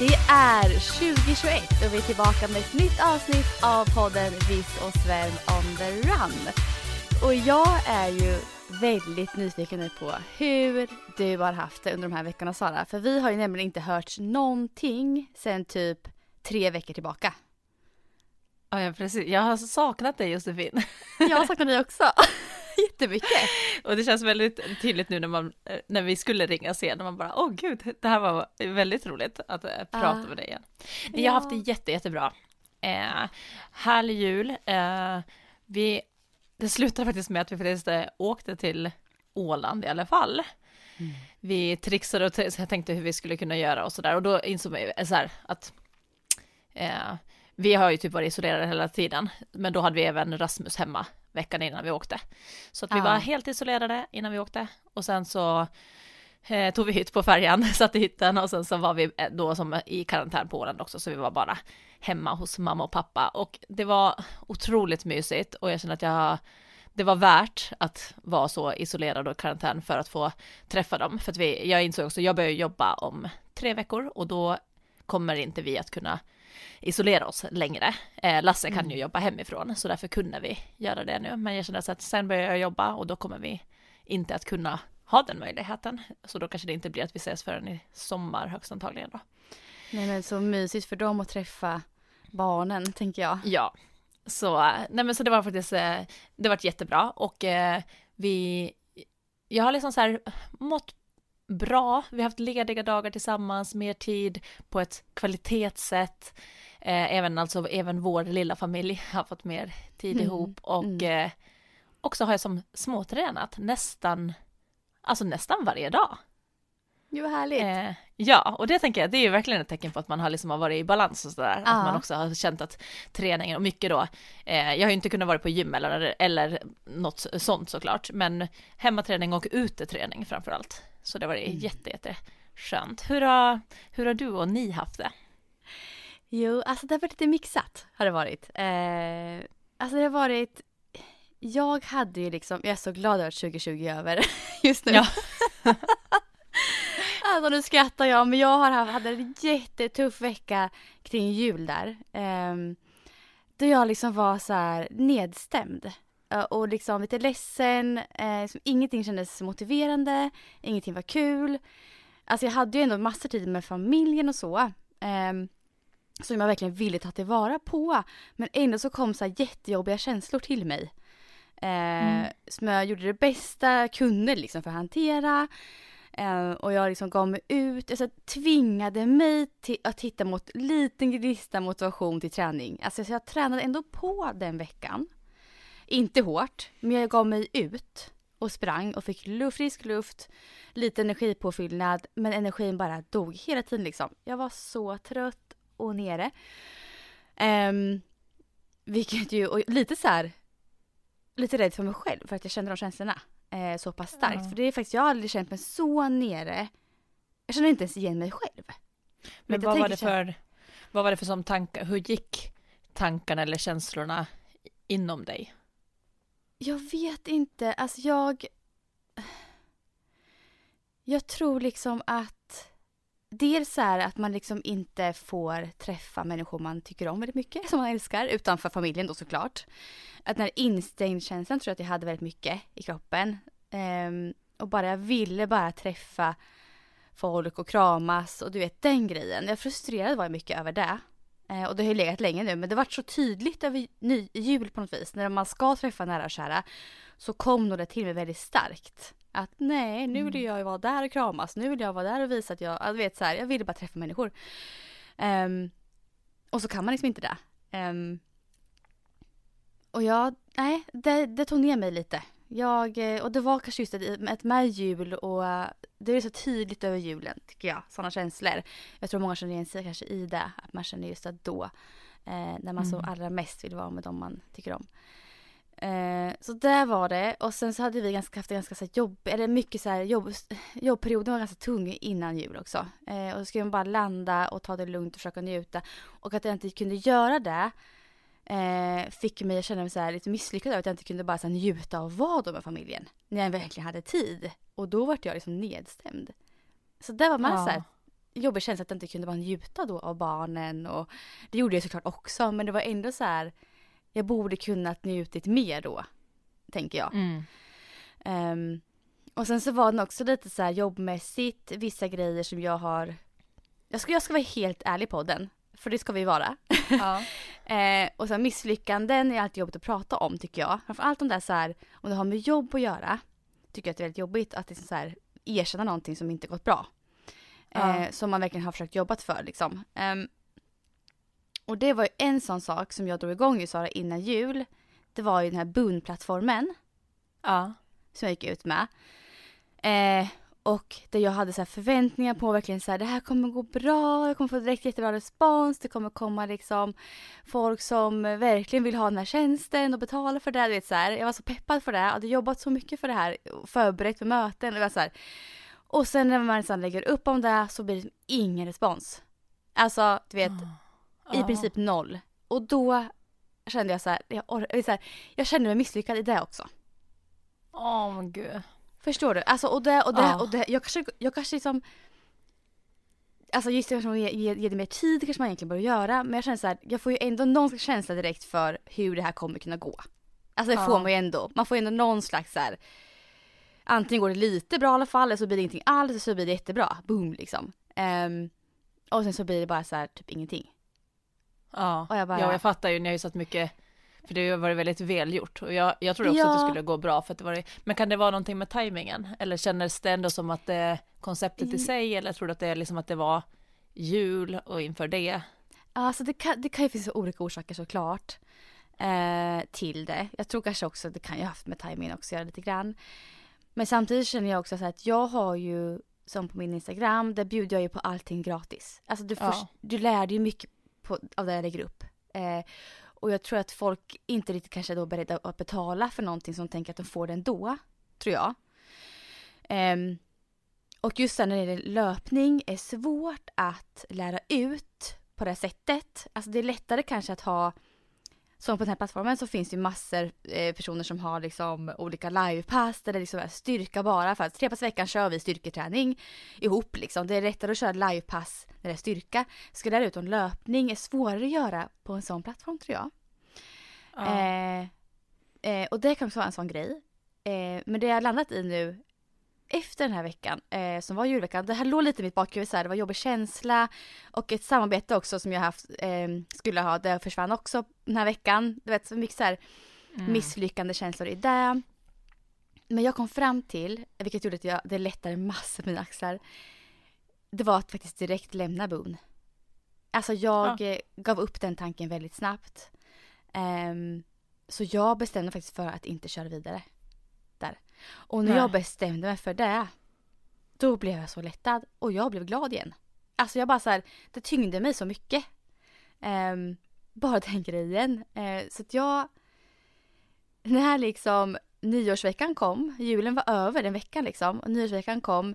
Det är 2021 och vi är tillbaka med ett nytt avsnitt av podden Viss och Sven on the run. Och jag är ju väldigt nyfiken på hur du har haft det under de här veckorna Sara. För vi har ju nämligen inte hört någonting sen typ tre veckor tillbaka. Ja, precis. Jag har saknat dig Josefin. Jag saknar dig också. Jättemycket. Och det känns väldigt tydligt nu när, man, när vi skulle ringa sen, när man bara, åh gud, det här var väldigt roligt att äh, prata uh, med dig igen. Ja. Jag har haft det jätte, jättebra. Eh, härlig jul. Eh, vi, det slutade faktiskt med att vi faktiskt eh, åkte till Åland i alla fall. Mm. Vi trixade och tänkte hur vi skulle kunna göra och sådär och då insåg vi eh, så här att eh, vi har ju typ varit isolerade hela tiden, men då hade vi även Rasmus hemma veckan innan vi åkte. Så att vi ja. var helt isolerade innan vi åkte och sen så eh, tog vi hytt på färjan, satt i hytten och sen så var vi eh, då som i karantän på Åland också, så vi var bara hemma hos mamma och pappa och det var otroligt mysigt och jag känner att jag det var värt att vara så isolerad och karantän för att få träffa dem. För att vi, jag insåg också, jag börjar jobba om tre veckor och då kommer inte vi att kunna isolera oss längre. Eh, Lasse kan mm. ju jobba hemifrån så därför kunde vi göra det nu. Men jag känner att sen börjar jag jobba och då kommer vi inte att kunna ha den möjligheten. Så då kanske det inte blir att vi ses förrän i sommar högst antagligen då. Nej men så mysigt för dem att träffa barnen tänker jag. Ja. Så, nej men så det var faktiskt, eh, det var jättebra och eh, vi, jag har liksom så här mått bra, vi har haft lediga dagar tillsammans, mer tid på ett kvalitetssätt. Eh, även alltså, även vår lilla familj har fått mer tid mm. ihop och mm. eh, också har jag som småtränat nästan, alltså nästan varje dag. Det var härligt. Eh, ja, och det tänker jag, det är ju verkligen ett tecken på att man har liksom varit i balans och sådär. Att man också har känt att träningen, och mycket då, eh, jag har ju inte kunnat vara på gym eller, eller något sånt såklart, men hemmaträning och uteträning framförallt. Så det var mm. jätte, jätte skönt. Hur har, hur har du och ni haft det? Jo, alltså det har varit lite mixat har det varit. Eh, alltså det har varit jag hade ju liksom, jag är så glad över att 2020 är över just nu. Ja. alltså nu skrattar jag men jag har haft, hade en jättetuff vecka kring jul där. Eh, då jag liksom var så här nedstämd och liksom lite ledsen. Eh, ingenting kändes motiverande, ingenting var kul. Alltså jag hade ju ändå massor tid med familjen och så. Eh, som jag verkligen ville ta tillvara på. Men ändå så kom så jättejobbiga känslor till mig. Eh, mm. Som jag gjorde det bästa jag kunde liksom för att hantera. Eh, och jag liksom gav mig ut, alltså tvingade mig till att hitta mot liten gnista motivation till träning. Alltså så jag tränade ändå på den veckan. Inte hårt, men jag gav mig ut och sprang och fick frisk luft, lite energipåfyllnad, men energin bara dog hela tiden liksom. Jag var så trött och nere. Um, vilket ju, och lite så här, lite rädd för mig själv för att jag kände de känslorna eh, så pass starkt. Mm. För det är faktiskt, jag har aldrig känt mig så nere. Jag känner inte ens igen mig själv. Men, men vad var det för, vad var det för som tankar, hur gick tankarna eller känslorna inom dig? Jag vet inte, alltså jag... Jag tror liksom att dels är att man liksom inte får träffa människor man tycker om väldigt mycket, som man älskar, utanför familjen då såklart. Att den här instängd-känslan tror jag att jag hade väldigt mycket i kroppen. Um, och bara jag ville bara träffa folk och kramas och du vet den grejen. Jag frustrerad var jag mycket över det. Eh, och det har ju legat länge nu men det var så tydligt över ny, jul på något vis. När man ska träffa nära och kära så kom nog det till mig väldigt starkt. Att nej, nu vill mm. jag vara där och kramas. Nu vill jag vara där och visa att jag, jag vet så här, jag vill bara träffa människor. Um, och så kan man liksom inte det. Um, och jag, nej, det, det, tog ner mig lite Jag, eh, och det var kanske just ett, med jul och eh, det är så tydligt över julen tycker jag, sådana känslor. Jag tror många känner igen sig kanske i det, att man känner just att då, eh, när man mm. så allra mest vill vara med dem man tycker om. Eh, så där var det och sen så hade vi ganska, haft ganska så jobb, eller mycket så här jobb, jobbperioden var ganska tung innan jul också. Eh, och så skulle man bara landa och ta det lugnt och försöka njuta. Och att jag inte kunde göra det eh, fick mig att känna mig så här lite misslyckad över att jag inte kunde bara så här, njuta av vad då med familjen. När jag verkligen hade tid. Och då vart jag liksom nedstämd. Så det var med ja. så här jobbig känsla att jag inte kunde bara njuta då av barnen och det gjorde jag såklart också men det var ändå så här jag borde kunnat njutit mer då, tänker jag. Mm. Um, och sen så var det också lite så här jobbmässigt, vissa grejer som jag har jag ska, jag ska vara helt ärlig på den, för det ska vi vara. Ja. eh, och sen misslyckanden är alltid jobbigt att prata om tycker jag. Framförallt om det är så här, om det har med jobb att göra, tycker jag att det är väldigt jobbigt att liksom så här, erkänna någonting som inte gått bra. Ja. Eh, som man verkligen har försökt jobbat för liksom. Um, och det var ju en sån sak som jag drog igång ju Sara innan jul. Det var ju den här Boon-plattformen. Ja. Som jag gick ut med. Och där jag hade så förväntningar på verkligen så här, det här kommer gå bra, jag kommer få direkt jättebra respons, det kommer komma liksom folk som verkligen vill ha den här tjänsten och betala för det. vet, så här. Jag var så peppad för det, jag hade jobbat så mycket för det här, förberett för möten. Var så här. Och sen när man sedan lägger upp om det så blir det ingen respons. Alltså, du vet, oh i princip noll. Och då kände jag så här, jag, så här, jag kände mig misslyckad i det också. Åh oh, gud. Förstår du? Alltså och det och det oh. och det, jag kanske, jag kanske liksom Alltså just det, kanske ge, ge, ge det mer tid kanske man egentligen bör göra. Men jag känner så här, jag får ju ändå någon slags känsla direkt för hur det här kommer kunna gå. Alltså det oh. får man ju ändå. Man får ju ändå någon slags så här, Antingen går det lite bra i alla fall eller så blir det ingenting alls eller så blir det jättebra. Boom liksom. Um, och sen så blir det bara så här, typ ingenting. Ja, och jag bara... ja jag fattar ju, ni har ju satt mycket för det har varit väldigt välgjort och jag, jag trodde också ja. att det skulle gå bra för att det var Men kan det vara någonting med tajmingen? Eller kändes det ändå som att det är konceptet i mm. sig eller tror du att det är liksom att det var jul och inför det? Alltså det kan, det kan ju finnas olika orsaker såklart eh, till det. Jag tror kanske också att det kan ju haft med tajmingen också att göra lite grann. Men samtidigt känner jag också så att jag har ju som på min Instagram, där bjuder jag ju på allting gratis. Alltså du, ja. du lär dig mycket på, av det jag lägger upp. Eh, och jag tror att folk inte riktigt kanske är då beredda att betala för någonting som tänker att de får det ändå, tror jag. Um, och just när det gäller löpning är svårt att lära ut på det sättet. Alltså det är lättare kanske att ha som på den här plattformen så finns det ju massor eh, personer som har liksom olika livepass där det liksom är styrka bara för att tre pass i veckan kör vi styrketräning ihop liksom. Det är lättare att köra livepass när det är styrka. Ska lära ut om löpning är svårare att göra på en sån plattform tror jag. Ja. Eh, eh, och det kan också vara en sån grej. Eh, men det jag landat i nu efter den här veckan eh, som var julveckan, det här låg lite i mitt bakhuvud så här, det var jobbig känsla och ett samarbete också som jag haft, eh, skulle ha, det försvann också den här veckan. Du vet, så mycket så här mm. misslyckande känslor i det. Men jag kom fram till, vilket gjorde att jag, det lättade massor på mina axlar, det var att faktiskt direkt lämna Boon. Alltså jag ja. gav upp den tanken väldigt snabbt. Um, så jag bestämde faktiskt för att inte köra vidare. Och när Nej. jag bestämde mig för det, då blev jag så lättad och jag blev glad igen. Alltså jag bara så här, det tyngde mig så mycket. Um, bara den grejen. Uh, så att jag, när liksom nyårsveckan kom, julen var över den veckan liksom, och nyårsveckan kom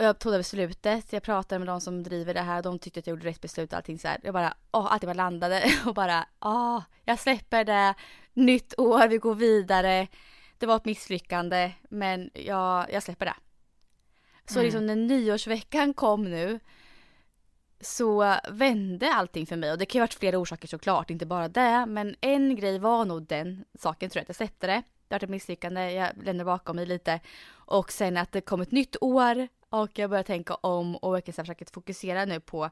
och jag tog det beslutet, jag pratade med de som driver det här, de tyckte att jag gjorde rätt beslut och allting så här. Jag bara, åh, allting bara landade och bara, åh, jag släpper det, nytt år, vi går vidare det var ett misslyckande men jag, jag släpper det. Så mm. liksom när nyårsveckan kom nu så vände allting för mig och det kan ju ha varit flera orsaker såklart, inte bara det. Men en grej var nog den saken tror jag, att jag släppte det. Det var ett misslyckande, jag lämnade bakom mig lite. Och sen att det kom ett nytt år och jag började tänka om och verkligen försöka fokusera nu på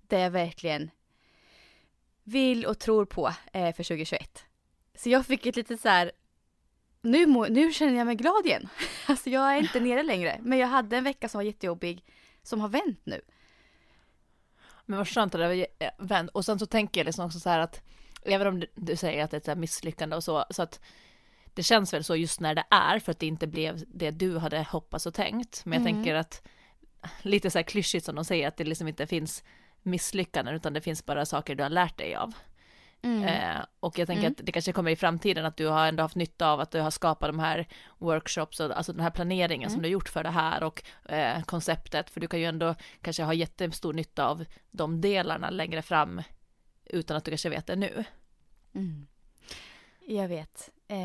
det jag verkligen vill och tror på eh, för 2021. Så jag fick ett litet så här nu, må, nu känner jag mig glad igen. Alltså jag är inte nere längre. Men jag hade en vecka som var jättejobbig som har vänt nu. Men vad skönt att det har eh, vänt. Och sen så tänker jag liksom också så här att även om du, du säger att det är ett misslyckande och så, så att det känns väl så just när det är för att det inte blev det du hade hoppats och tänkt. Men jag Mm. tänker att lite så här klyschigt som de säger att det liksom inte finns misslyckanden utan det finns bara saker du har lärt dig av. Mm. Eh, och jag tänker Mm. att det kanske kommer i framtiden att du har ändå haft nytta av att du har skapat de här workshops och alltså den här planeringen som Mm. du har gjort för det här och eh, konceptet för du kan ju ändå kanske ha jättestor nytta av de delarna längre fram utan att du kanske vet det nu. Mm. Jag vet. Eh,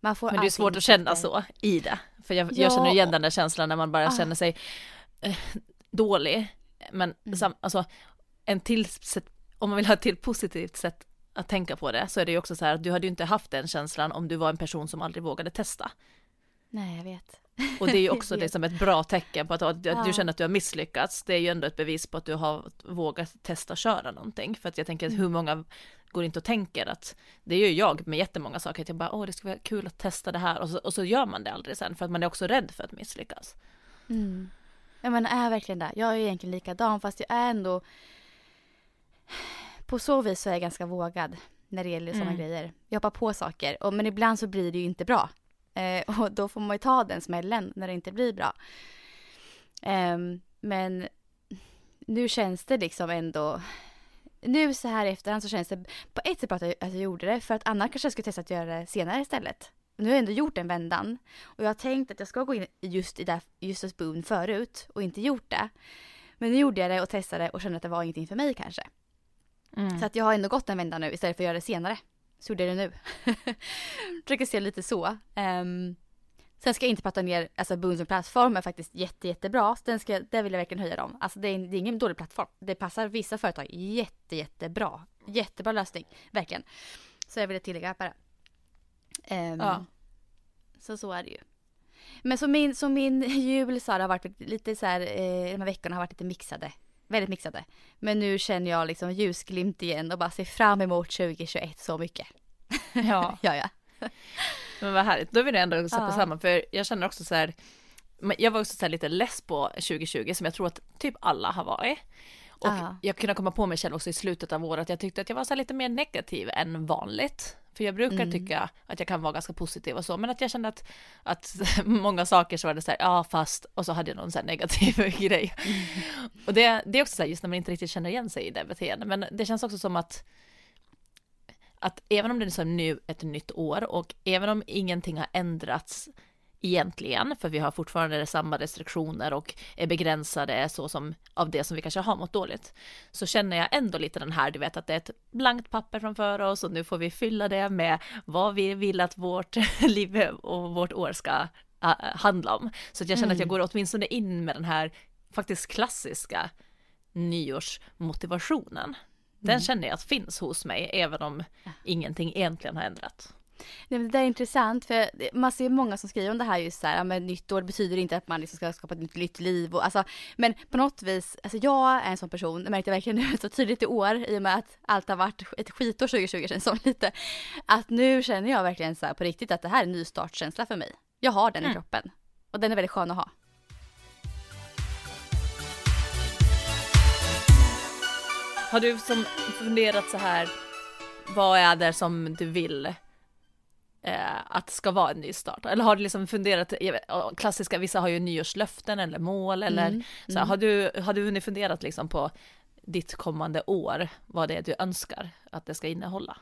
man får Men det är svårt att känna insikter. så i det. För jag, Ja, jag känner igen den där känslan när man bara Ah. känner sig eh, dålig. Men Mm. sam, alltså, en till om man vill ha ett till positivt sätt att tänka på det så är det ju också så här att du hade ju inte haft den känslan om du var en person som aldrig vågade testa. Nej, jag vet. Och det är ju också liksom ett bra tecken på att, att Ja. du känner att du har misslyckats. Det är ju ändå ett bevis på att du har vågat testa köra någonting. För att jag tänker att Mm. hur många går inte och tänker att det gör jag med jättemånga saker. Att jag bara, åh det ska vara kul att testa det här och så, och så gör man det aldrig sen för att man är också rädd för att misslyckas. Mm. Ja men är verkligen det. Jag är egentligen likadan fast jag är ändå på så vis så är jag ganska vågad när det gäller sådana Mm. grejer. Jag hoppar på saker och, men ibland så blir det ju inte bra. Eh, och då får man ju ta den smällen när det inte blir bra. Ehm, men nu känns det liksom ändå nu så här i efterhand så känns det på ett sätt bra att jag, att jag gjorde det för att annars kanske jag skulle testa att göra det senare istället. Nu har jag ändå gjort en vändan och jag har tänkt att jag ska gå in just i där, just hos Boon förut och inte gjort det. Men nu gjorde jag det och testade och kände att det var ingenting för mig kanske. Mm. Så att jag har ändå gått en vända nu istället för att göra det senare. Så gjorde jag det nu. Försöker se lite så. Ehm, sen ska jag inte prata ner, alltså Boon som plattform är faktiskt jätte, jättebra. Så den ska, där vill jag verkligen höja dem. Alltså det är, det är ingen dålig plattform. Det passar vissa företag jätte, jättebra. Jättebra lösning, verkligen. Så jag ville tillägga bara. Ehm, Ja. Så så är det ju. Men så min, så min jul så har varit lite så här, eh, de här veckorna har varit lite mixade. Väldigt mixade. Men nu känner jag liksom ljusglimt igen och bara ser fram emot 2021 så mycket. Ja, Ja, ja. men vad härligt. Då är vi det ändå sätta Ja. samman för jag känner också så här, jag var också så lite less på 2020 som jag tror att typ alla har varit. Och Ja. jag kunde komma på mig själv också i slutet av året, jag tyckte att jag var så lite mer negativ än vanligt. För jag brukar Mm. tycka att jag kan vara ganska positiv och så, men att jag kände att, att många saker så var det så här, ja fast, och så hade jag någon så här negativ grej. Och det, det är också så här, just när man inte riktigt känner igen sig i det beteendet, men det känns också som att att även om det är så nu ett nytt år och även om ingenting har ändrats egentligen, för vi har fortfarande samma restriktioner och är begränsade så som av det som vi kanske har mått dåligt, så känner jag ändå lite den här, du vet att det är ett blankt papper framför oss och nu får vi fylla det med vad vi vill att vårt liv och vårt år ska äh, handla om. Så att jag känner att jag går åtminstone in med den här faktiskt klassiska nyårsmotivationen. Den känner jag att finns hos mig, även om ingenting egentligen har ändrats. Nej, men det där är intressant för man ser många som skriver om det här just så här, men nytt år betyder inte att man liksom ska skapa ett nytt, nytt liv och alltså, men på något vis, alltså jag är en sån person, det märkte jag verkligen nu så tydligt i år i och med att allt har varit ett skitår 2020 känns som lite, att nu känner jag verkligen så här på riktigt att det här är en nystartskänsla för mig. Jag har den i Mm. kroppen och den är väldigt skön att ha. Har du som funderat så här, vad är det som du vill eh, att ska vara en ny start? Eller har du liksom funderat, klassiska, vissa har ju nyårslöften eller mål eller Mm, så här, mm. har, du, har du hunnit funderat liksom på ditt kommande år, vad det är du önskar att det ska innehålla?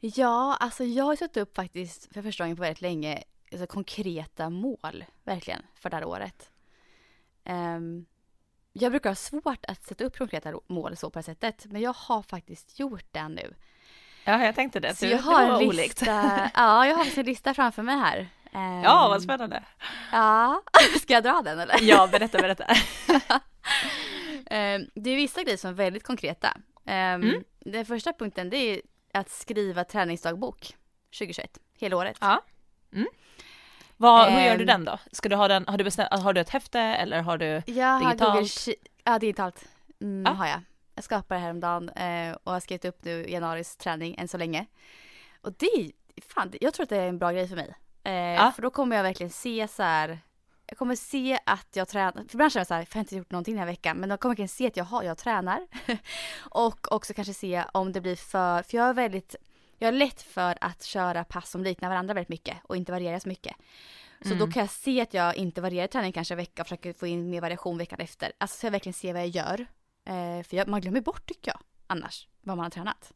Ja, alltså jag har satt upp faktiskt för första gången på väldigt länge alltså konkreta mål, verkligen, för det här året. Ehm, jag brukar ha svårt att sätta upp konkreta mål så på det sättet, men jag har faktiskt gjort det nu. Ja, jag tänkte det. Så jag har en lista, ja, jag har en lista framför mig här. Ehm, Ja, vad spännande. Ja, ska jag dra den eller? Ja, berätta, berätta. Ehm, det är vissa grejer som är väldigt konkreta. Ehm, Mm. Den första punkten det är att skriva träningsdagbok 2021, hela året. Ja. Mm. Vad, hur gör du Ehm. den då? Ska du ha den, har du bestämt, har du ett häfte eller har du? Jag har Digitalt? Google Sheet- Ja, digitalt. Mm, Ja. har jag. Jag skapade det häromdagen eh, och har skrivit upp nu januaris träning än så länge. Och det är, fan, jag tror att det är en bra grej för mig. Eh, Ja. För då kommer jag verkligen se så här, jag kommer se att jag tränar, för ibland känner jag så här, för jag har inte gjort någonting den här veckan, men då kommer jag verkligen se att jag, har, jag tränar. och också kanske se om det blir för, för jag är väldigt, Jag har lätt för att köra pass som liknar varandra väldigt mycket och inte variera så mycket. Så mm. då kan jag se att jag inte varierar träning kanske en vecka och försöker få in mer variation veckan efter. Alltså så jag verkligen ser vad jag gör. Eh, för jag, man glömmer bort tycker jag annars vad man har tränat.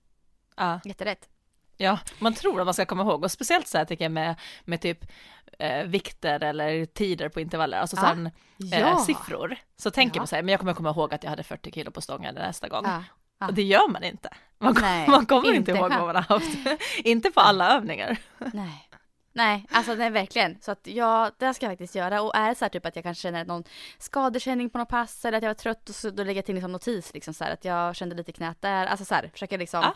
Ja. Jätterätt. Ja, man tror att man ska komma ihåg och speciellt så här tycker jag med, med typ eh, vikter eller tider på intervaller, alltså ja. sen eh, ja. siffror. Så tänker ja. man så här, men jag kommer komma ihåg att jag hade 40 kilo på stången nästa gång. Ja. Och det gör man inte. Man, Nej, man kommer inte ihåg vad man har haft. inte på alla övningar. Nej. Nej, alltså nej, verkligen. Så att ja, det ska jag faktiskt göra. Och är det så här typ att jag kanske känner någon skadekänning på något pass eller att jag var trött och så då lägger jag till liksom notis liksom så här att jag kände lite knät där. Alltså så här, försöker liksom ja.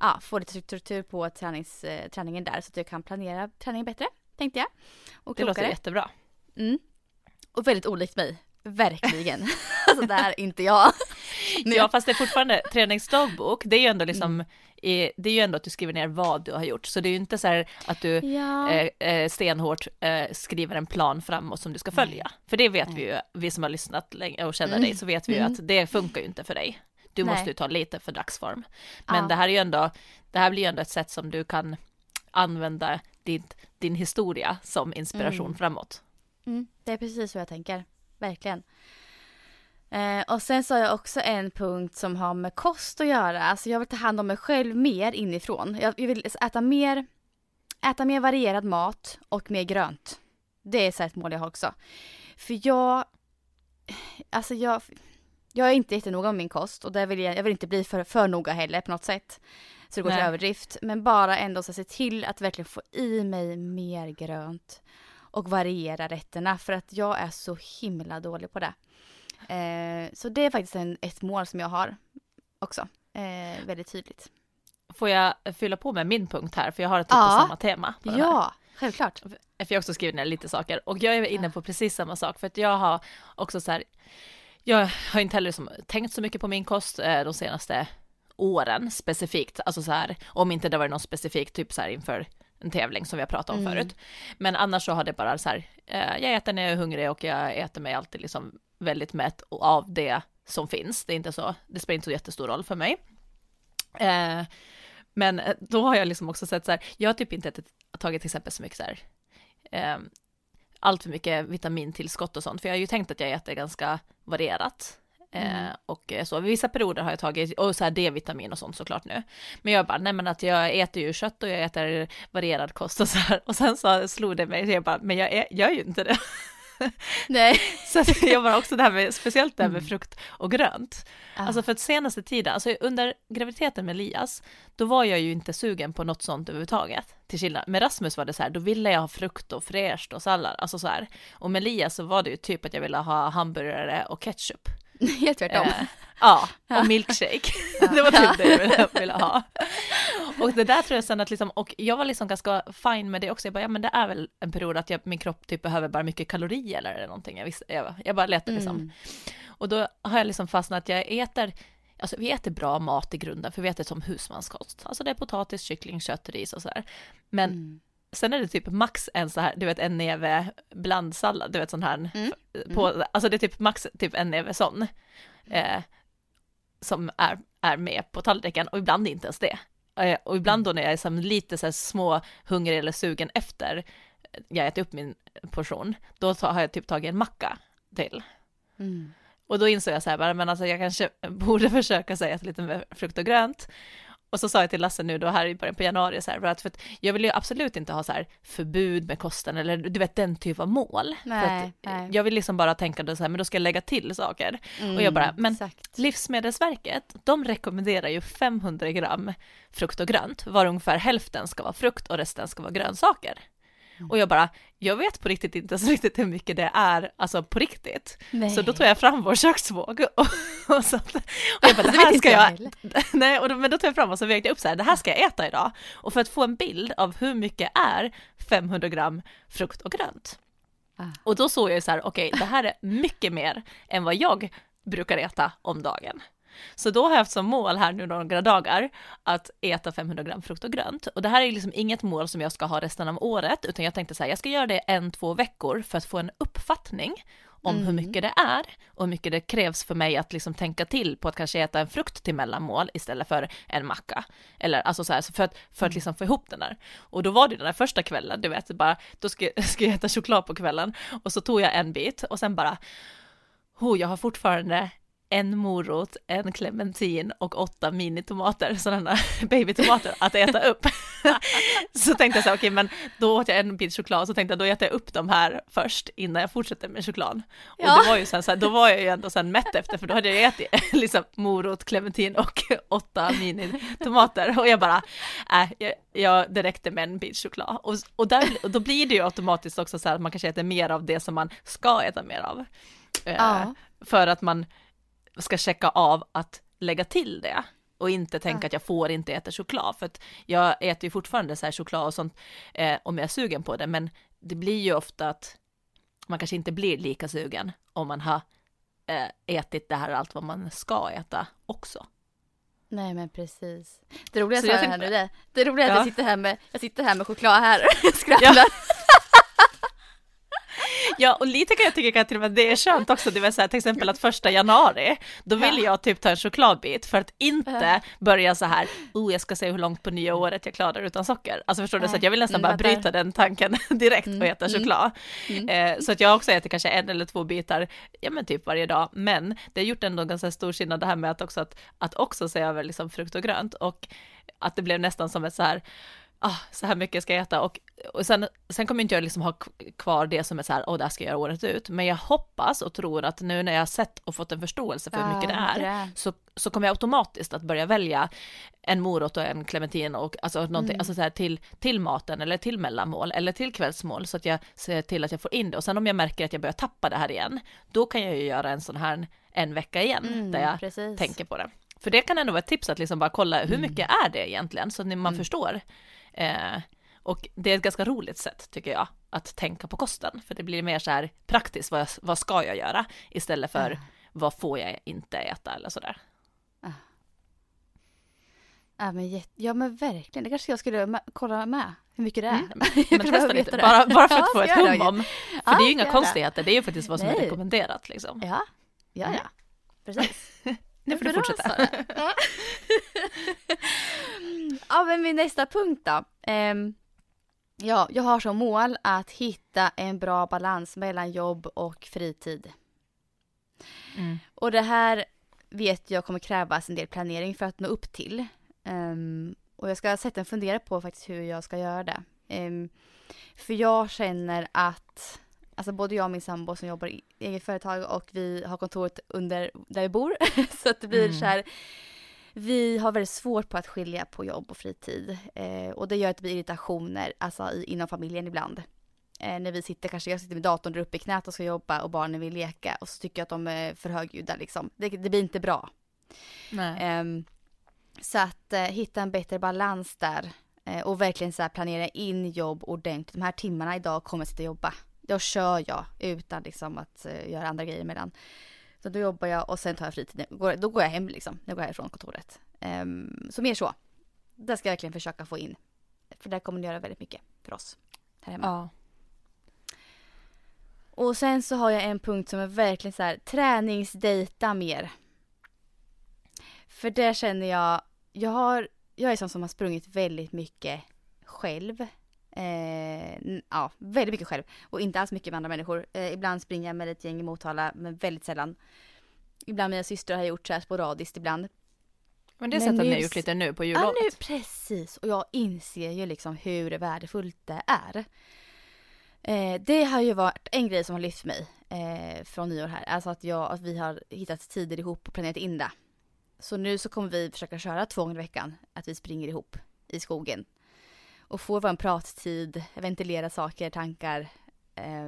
ja få lite struktur på tränings, eh, träningen där så att jag kan planera träningen bättre, tänkte jag. Och det låter jättebra. Mm. Och väldigt olikt mig. Verkligen. alltså det här är inte jag. ja fast det är fortfarande träningsdagbok, det är ju ändå liksom mm det är ju ändå att du skriver ner vad du har gjort, så det är ju inte så här att du ja. eh, eh stenhårt eh, skriver en plan framåt som du ska följa. Nej. För det vet Nej. vi ju, vi som har lyssnat länge och känner mm. dig, så vet vi ju mm. att det funkar ju inte för dig. Du Nej. måste ju ta lite för dagsform. Men ja. det här är ju ändå, det här blir ju ändå ett sätt som du kan använda din, din historia som inspiration mm. framåt. Mm. Det är precis så jag tänker, verkligen. Eh, och sen så har jag också en punkt som har med kost att göra. Alltså jag vill ta hand om mig själv mer inifrån. Jag, jag vill äta mer, äta mer varierad mat och mer grönt. Det är så ett mål jag har också. För jag, alltså jag, jag är inte jättenoga med min kost och där vill jag, jag vill inte bli för, för noga heller på något sätt. Så det går Nej. till överdrift. Men bara ändå så se till att verkligen få i mig mer grönt och variera rätterna för att jag är så himla dålig på det. Eh, så det är faktiskt en, ett mål som jag har också. Eh, väldigt tydligt. Får jag fylla på med min punkt här, för jag har ett typ ja. på samma tema. Ja, självklart. För jag har också skrivit ner lite saker och jag är inne på precis samma sak för att jag har också så här, jag har inte heller liksom tänkt så mycket på min kost eh, de senaste åren specifikt, alltså så här, om inte det var något specifikt, typ så här inför en tävling som vi har pratat om mm. förut. Men annars så har det bara så här, eh, jag äter när jag är hungrig och jag äter mig alltid liksom väldigt mätt av det som finns. Det är inte så, det spelar inte så jättestor roll för mig. Eh, men då har jag liksom också sett så här, jag har typ inte tagit till exempel så mycket så här, eh, allt för mycket vitamintillskott och sånt, för jag har ju tänkt att jag äter ganska varierat. Eh, mm. och så, vissa perioder har jag tagit, och så här D-vitamin och sånt såklart nu. Men jag bara, nej men att jag äter ju kött och jag äter varierad kost och så här. Och sen så slog det mig, jag bara, men jag gör ju inte det. Nej. så att jag var också det här med, speciellt det här med mm. frukt och grönt. Ah. Alltså för att senaste tiden, alltså under graviditeten med Elias, då var jag ju inte sugen på något sånt överhuvudtaget. Till skillnad, med Rasmus var det så här, då ville jag ha frukt och fräscht och sallad, alltså så här. Och med Elias så var det ju typ att jag ville ha hamburgare och ketchup. Helt tvärtom. Eh, ja, och milkshake. det var typ det jag ville ha. Och det där tror jag sen att liksom, och jag var liksom ganska fine med det också. Jag bara, ja men det är väl en period att jag, min kropp typ behöver bara mycket kalorier eller någonting. Jag, visste, jag, jag bara letade liksom. Mm. Och då har jag liksom fastnat, jag äter Alltså vi äter bra mat i grunden, för vi äter som husmanskost. Alltså det är potatis, kyckling, kött, ris och sådär. Men mm. sen är det typ max en så här, du vet en neve blandsallad, du vet sån här, mm. på, mm. alltså det är typ max typ en neve sån. Eh, som är, är med på tallriken och ibland inte ens det. Eh, och ibland då när jag är som lite så här små hungrig eller sugen efter jag ätit upp min portion, då har jag typ tagit en macka till. Mm. Och då insåg jag så här, men alltså jag kanske borde försöka säga lite med frukt och grönt. Och så sa jag till Lasse nu då här i början på januari så här, för att, för att jag vill ju absolut inte ha så här förbud med kosten eller du vet den typ av mål. Nej, nej. Jag vill liksom bara tänka då så här, men då ska jag lägga till saker. Mm, och jag bara, men exakt. Livsmedelsverket, de rekommenderar ju 500 gram frukt och grönt, var ungefär hälften ska vara frukt och resten ska vara grönsaker. Mm. Och jag bara, jag vet på riktigt inte så riktigt hur mycket det är, alltså på riktigt. Nej. Så då tog jag fram vår köksvåg och, och, så, och jag bara, det här ska jag, nej, och då, men då tog jag fram och så vägde jag upp så här, det här ska jag äta idag. Och för att få en bild av hur mycket är 500 gram frukt och grönt. Ah. Och då såg jag så här, okej, okay, det här är mycket mer än vad jag brukar äta om dagen. Så då har jag haft som mål här nu några dagar att äta 500 gram frukt och grönt. Och det här är liksom inget mål som jag ska ha resten av året, utan jag tänkte så här, jag ska göra det en, två veckor för att få en uppfattning om hur Mm. mycket det är och hur mycket det krävs för mig att liksom tänka till på att kanske äta en frukt till mellanmål istället för en macka. Eller alltså så här, för att, för att liksom få ihop den där. Och då var det den där första kvällen, du vet, bara, då ska, ska jag äta choklad på kvällen och så tog jag en bit och sen bara, oh, jag har fortfarande en morot, en clementin och åtta minitomater, sådana babytomater att äta upp. så tänkte jag så okej men då åt jag en bit choklad, så tänkte jag då äter jag upp de här först innan jag fortsätter med choklad. Och Ja. det var ju sen så här, då var jag ju ändå sen mätt efter, för då hade jag ätit liksom morot, clementin och åtta minitomater. Och jag bara, äh, jag, jag, det räckte med en bit choklad. Och, och, där, och då blir det ju automatiskt också så här att man kanske äter mer av det som man ska äta mer av. Eh, Ja. För att man ska checka av att lägga till det och inte tänka att jag får inte äta choklad för att jag äter ju fortfarande så här choklad och sånt eh, om jag är sugen på det men det blir ju ofta att man kanske inte blir lika sugen om man har eh, ätit det här allt vad man ska äta också. Nej men precis. Det roliga Så är jag så här tänkte- nu det, det roliga är att Ja. jag sitter här med, jag sitter här med choklad här och skrattar. Ja, och lite kan jag tycka att till och med det är skönt också, det vill säga till exempel att första januari, då vill jag typ ta en chokladbit för att inte börja så här, oh jag ska se hur långt på nya året jag klarar utan socker. Alltså förstår du, så att jag vill nästan Mm, bara bryta den tanken direkt och Mm, äta mm, choklad. mm. Eh, så att jag också äter kanske en eller två bitar, ja men typ varje dag, men det har gjort ändå ganska stor skillnad det här med att också, att, att också se över liksom frukt och grönt och att det blev nästan som ett så här, ah, så här mycket ska jag äta och, och sen, sen kommer inte jag liksom ha kvar det som är så här, åh det här ska jag göra året ut, men jag hoppas och tror att nu när jag har sett och fått en förståelse för hur mycket det är, det så, så kommer jag automatiskt att börja välja en morot och en clementin och alltså någonting, Mm. alltså så här till, till maten eller till mellanmål eller till kvällsmål så att jag ser till att jag får in det och sen om jag märker att jag börjar tappa det här igen, då kan jag ju göra en sån här en vecka igen Mm, där jag precis. tänker på det. För det kan ändå vara ett tips att liksom bara kolla hur Mm. mycket är det egentligen så att man Mm. förstår. Eh, och det är ett ganska roligt sätt tycker jag att tänka på kosten för det blir mer så här praktiskt vad, vad ska jag göra istället för Ja. vad får jag inte äta eller sådär. Ja men, ja men verkligen, det kanske jag skulle kolla med hur mycket det är. Mm, Men kanske testa lite, det. bara, bara för att få ett hum om. För Ja, det är ju inga konstigheter, det är ju faktiskt vad som är Nej. rekommenderat liksom. Ja, ja, Mm. ja. Precis. Nu får du fortsätta. Ja. men min nästa punkt då. Ehm, ja, jag har som mål att hitta en bra balans mellan jobb och fritid. Mm. Och det här vet jag kommer krävas en del planering för att nå upp till. Ehm, och jag ska sätta en fundera på faktiskt hur jag ska göra det. Ehm, för jag känner att, alltså både jag och min sambo som jobbar i eget företag och vi har kontoret under där vi bor. så att det blir Mm. så här, vi har väldigt svårt på att skilja på jobb och fritid. Eh, och det gör att det blir irritationer alltså i, inom familjen ibland. Eh, när vi sitter, kanske jag sitter med datorn där uppe i knät och ska jobba och barnen vill leka och så tycker jag att de är för högljudda liksom. Det, det blir inte bra. Ehm, så att eh, hitta en bättre balans där eh, och verkligen så planera in jobb ordentligt. De här timmarna idag kommer jag sitta och jobba. Då kör jag utan liksom att eh, göra andra grejer emellan. Så då jobbar jag och sen tar jag fritid. Går- Då går jag hem liksom, jag går härifrån kontoret. Ehm, så mer så. Det ska jag verkligen försöka få in. För det kommer att göra väldigt mycket för oss här hemma. Ja. Och sen så har jag en punkt som är verkligen så här träningsdejta mer. För där känner jag, jag har, jag är sån som har sprungit väldigt mycket själv. Eh, ja, väldigt mycket själv och inte alls mycket med andra människor. Eh, ibland springer jag med ett gäng i Motala, men väldigt sällan. Ibland mina systrar har gjort så här sporadiskt ibland. Men det är Men sätt att ni har gjort lite nu på Ja, jullovet. nu, precis. Och jag inser ju liksom hur värdefullt det är. Eh, det har ju varit en grej som har lyft mig eh, från nyår här. Alltså att, jag, att vi har hittat tider ihop och planerat in det. Så nu så kommer vi försöka köra två gånger i veckan. Att vi springer ihop i skogen. Och får vår prattid, ventilera saker, tankar. Eh,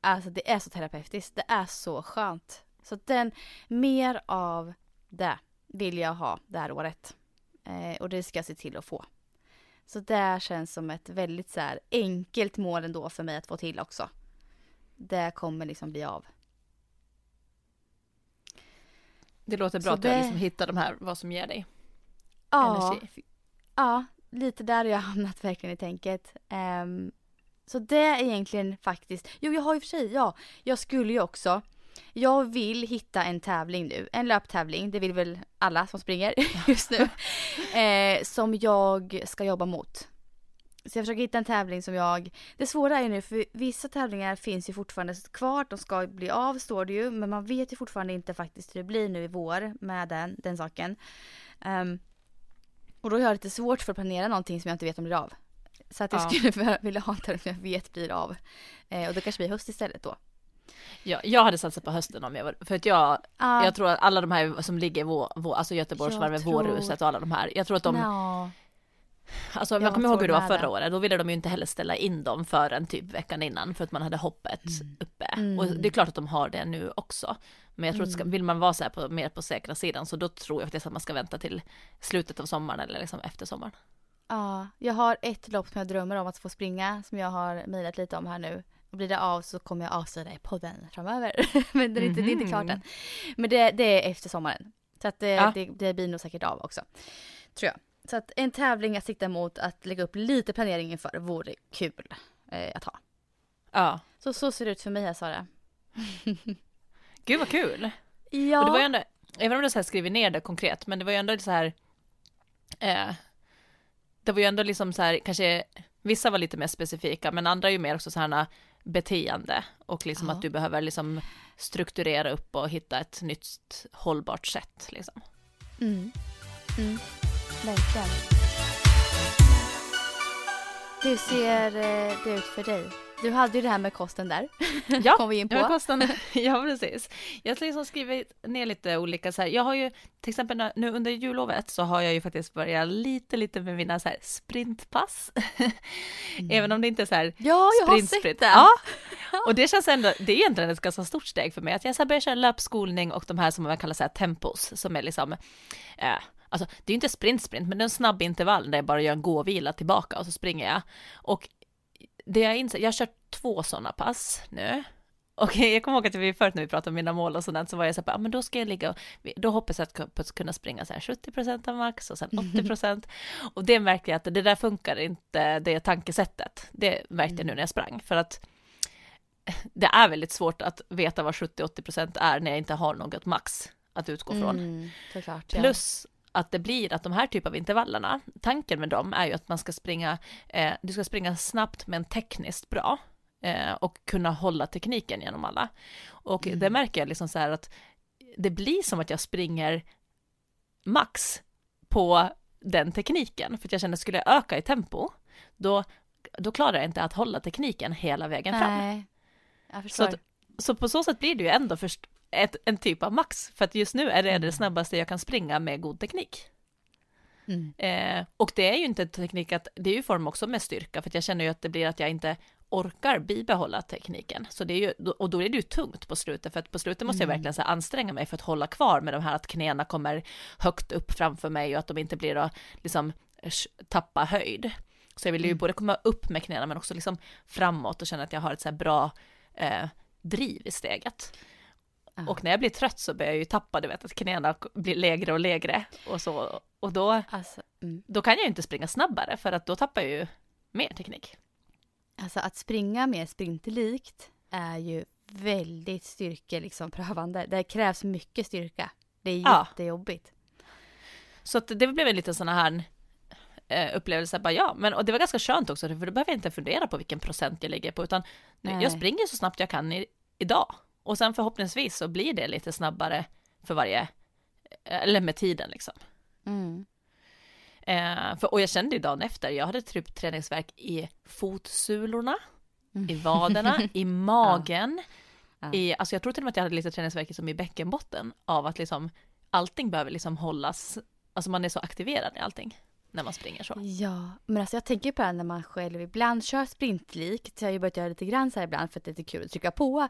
alltså det är så terapeutiskt. Det är så skönt. Så den, mer av det vill jag ha det här året. Eh, och det ska jag se till att få. Så det känns som ett väldigt så här enkelt mål ändå för mig att få till också. Det kommer liksom bli av. Det låter bra Så att du har det- liksom hittat de här, vad som ger dig Ja, energi. ja lite där har jag hamnat verkligen i tänket. Ehm, Så det är egentligen faktiskt, jo jag har i och för sig, ja, jag skulle ju också, jag vill hitta en tävling nu, en löptävling, det vill väl alla som springer just nu, eh, som jag ska jobba mot. Så jag försöker hitta en tävling som jag, det svåra är ju nu för vissa tävlingar finns ju fortfarande kvar, de ska bli av står det ju, men man vet ju fortfarande inte faktiskt hur det blir nu i vår med den, den saken. Um, och då har jag lite svårt för att planera någonting som jag inte vet om blir av. Så att jag ja. skulle vilja ha tävling som jag vet blir av. Eh, och det kanske blir höst istället då. Ja, jag hade satsat på hösten om jag var, för att jag, ah. jag tror att alla de här som ligger, vår, vår, alltså Göteborgsvarvet, tror... Vårhuset och alla de här, jag tror att de no. Alltså jag, jag kommer ihåg hur det var förra året, då ville de ju inte heller ställa in dem förrän typ veckan innan för att man hade hoppet mm. uppe. Mm. Och det är klart att de har det nu också. Men jag tror att ska, mm. vill man vara så här på, mer på säkra sidan så då tror jag faktiskt att man ska vänta till slutet av sommaren eller liksom efter sommaren. Ja, jag har ett lopp som jag drömmer om att få springa som jag har mejlat lite om här nu. Och blir det av så kommer jag avslöja det i podden framöver. Men det är, inte, mm. det är inte klart än. Men det, det är efter sommaren. Så att det, ja. det, det blir nog säkert av också. Tror jag. Så att en tävling att sikta mot att lägga upp lite planering inför vore kul eh, att ha. Ja. Så så ser det ut för mig här Sara. Gud vad kul! Ja. Och det var ju ändå, även om du så skriver ner det konkret, men det var ju ändå så här, eh, det var ju ändå liksom så här, kanske, vissa var lite mer specifika, men andra är ju mer också så här beteende och liksom ja. att du behöver liksom strukturera upp och hitta ett nytt hållbart sätt liksom. Mm. Mm. Verkligen. Hur ser eh, det ut för dig? Du hade ju det här med kosten där. Ja, kom vi in på. Ja, kosten. ja precis. Jag har liksom skrivit ner lite olika så här. Jag har ju till exempel nu under jullovet så har jag ju faktiskt börjat lite, lite med mina så här sprintpass. Mm. Även om det inte är så här Ja, jag sprint, har sett sprint. det. Ja. Och det känns ändå, det är egentligen ett ganska stort steg för mig att jag så börjar köra löpskolning och de här som man kallar så här tempos som är liksom eh, Alltså det är ju inte sprint sprint men det är en snabb intervall där jag bara gör en gåvila tillbaka och så springer jag. Och det jag inser, jag har kört två sådana pass nu. Och jag kommer ihåg att vi förut när vi pratade om mina mål och sådant så var jag så här, ja men då ska jag ligga och, då hoppas jag att kunna springa så här 70% av max och sen 80 procent. Och det märkte jag att det där funkar inte, det tankesättet. Det märkte jag nu när jag sprang, för att det är väldigt svårt att veta vad 70-80 procent är när jag inte har något max att utgå från. Mm, klart, Plus att det blir att de här typ av intervallerna, tanken med dem är ju att man ska springa, eh, du ska springa snabbt men tekniskt bra eh, och kunna hålla tekniken genom alla. Och mm. det märker jag liksom så här att det blir som att jag springer max på den tekniken, för att jag känner skulle jag öka i tempo, då, då klarar jag inte att hålla tekniken hela vägen fram. Nej. Så, att, så på så sätt blir det ju ändå först, ett, en typ av max, för att just nu är det mm. det snabbaste jag kan springa med god teknik. Mm. Eh, och det är ju inte teknik att, det är ju form också med styrka, för att jag känner ju att det blir att jag inte orkar bibehålla tekniken. Så det är ju, och då är det ju tungt på slutet, för att på slutet måste jag mm. verkligen så anstränga mig för att hålla kvar med de här att knäna kommer högt upp framför mig och att de inte blir att liksom tappa höjd. Så jag vill ju mm. både komma upp med knäna men också liksom framåt och känna att jag har ett så här bra eh, driv i steget. Och när jag blir trött så börjar jag ju tappa, du vet att knäna blir lägre och lägre och så. Och då, alltså, mm. då kan jag ju inte springa snabbare för att då tappar jag ju mer teknik. Alltså att springa mer sprintlikt är ju väldigt styrke liksom prövande. Det krävs mycket styrka. Det är ja. jättejobbigt. Så att det blev en liten sån här eh, upplevelse, bara ja, men och det var ganska skönt också, för då behöver jag inte fundera på vilken procent jag ligger på, utan Nej. jag springer så snabbt jag kan i, idag. Och sen förhoppningsvis så blir det lite snabbare för varje, eller med tiden liksom. Mm. Eh, för, och jag kände ju dagen efter, jag hade typ träningsverk i fotsulorna, mm. i vaderna, i magen, ja. i, alltså jag tror till och med att jag hade lite träningsverk som i bäckenbotten av att liksom allting behöver liksom hållas, alltså man är så aktiverad i allting när man springer så. Ja, men alltså jag tänker på det när man själv ibland kör sprintlikt. Så jag har ju börjat göra lite grann så här ibland för att det är lite kul att trycka på.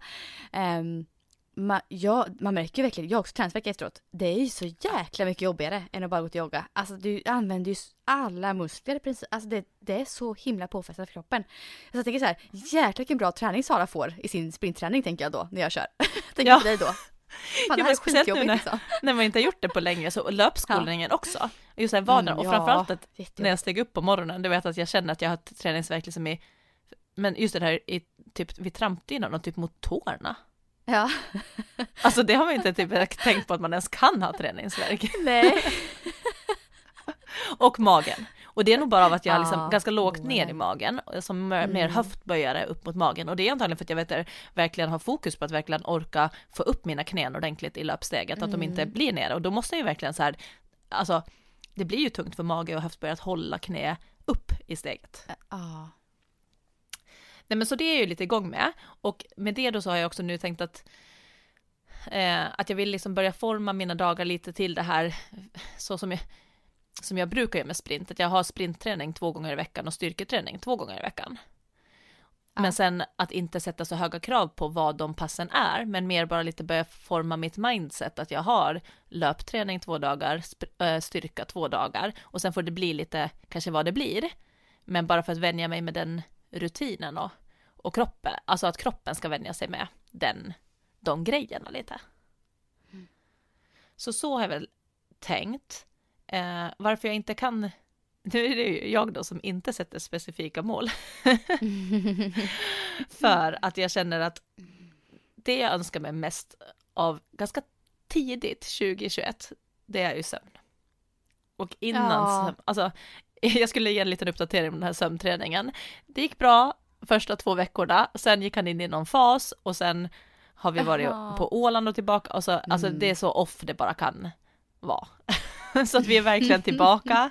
Um, man, ja, man märker ju verkligen, jag har också träningsvärk efteråt. Det är ju så jäkla mycket jobbigare än att bara gå till yoga. Alltså du använder ju alla muskler i princip. Alltså det, det är så himla påfrestande för kroppen. Så jag tänker så här, jäklar vilken bra träning Sara får i sin sprintträning tänker jag då när jag kör. tänker ja. på dig då. Fan, det här är skitjobbigt när, liksom. när man inte har gjort det på länge, så löpskolningen ja. också. Just det, vaderna, mm, och framförallt att när jag steg upp på morgonen, du vet att jag känner att jag har träningsvärk liksom i men just det här, i, typ, vi trampade ju någon typ mot tårna. Ja. Alltså det har man inte typ tänkt på att man ens kan ha träningsvärk. Nej. och magen. Och det är nog bara av att jag har liksom Ah, ganska lågt ner i magen, som mer mer Mm. höftböjare upp mot magen. Och det är antagligen för att jag vet, verkligen har fokus på att verkligen orka få upp mina knän ordentligt i löpsteget, att de inte Mm. blir nere. Och då måste jag ju verkligen så här, alltså det blir ju tungt för mage och höftböjare att hålla knä upp i steget. Ja. Nej men så det är jag ju lite igång med. Och med det då så har jag också nu tänkt att eh, att jag vill liksom börja forma mina dagar lite till det här så som jag, som jag brukar göra med sprint. Att jag har sprintträning två gånger i veckan och styrketräning två gånger i veckan. Ja. Men sen att inte sätta så höga krav på vad de passen är, men mer bara lite börja forma mitt mindset att jag har löpträning två dagar, äh, styrka två dagar och sen får det bli lite kanske vad det blir. Men bara för att vänja mig med den rutinen och, och kroppen, alltså att kroppen ska vänja sig med den, de grejerna lite. Så så har jag väl tänkt. Eh, varför jag inte kan, nu är det ju jag då som inte sätter specifika mål. För att jag känner att det jag önskar mig mest av ganska tidigt 2021, det är ju sömn. Och innan, Ja. sömn, alltså jag skulle ge en liten uppdatering om den här sömnträningen. Det gick bra första två veckorna, sen gick han in i någon fas och sen har vi varit Jaha. på Åland och tillbaka och så, alltså Mm. det är så off det bara kan vara. så att vi är verkligen tillbaka.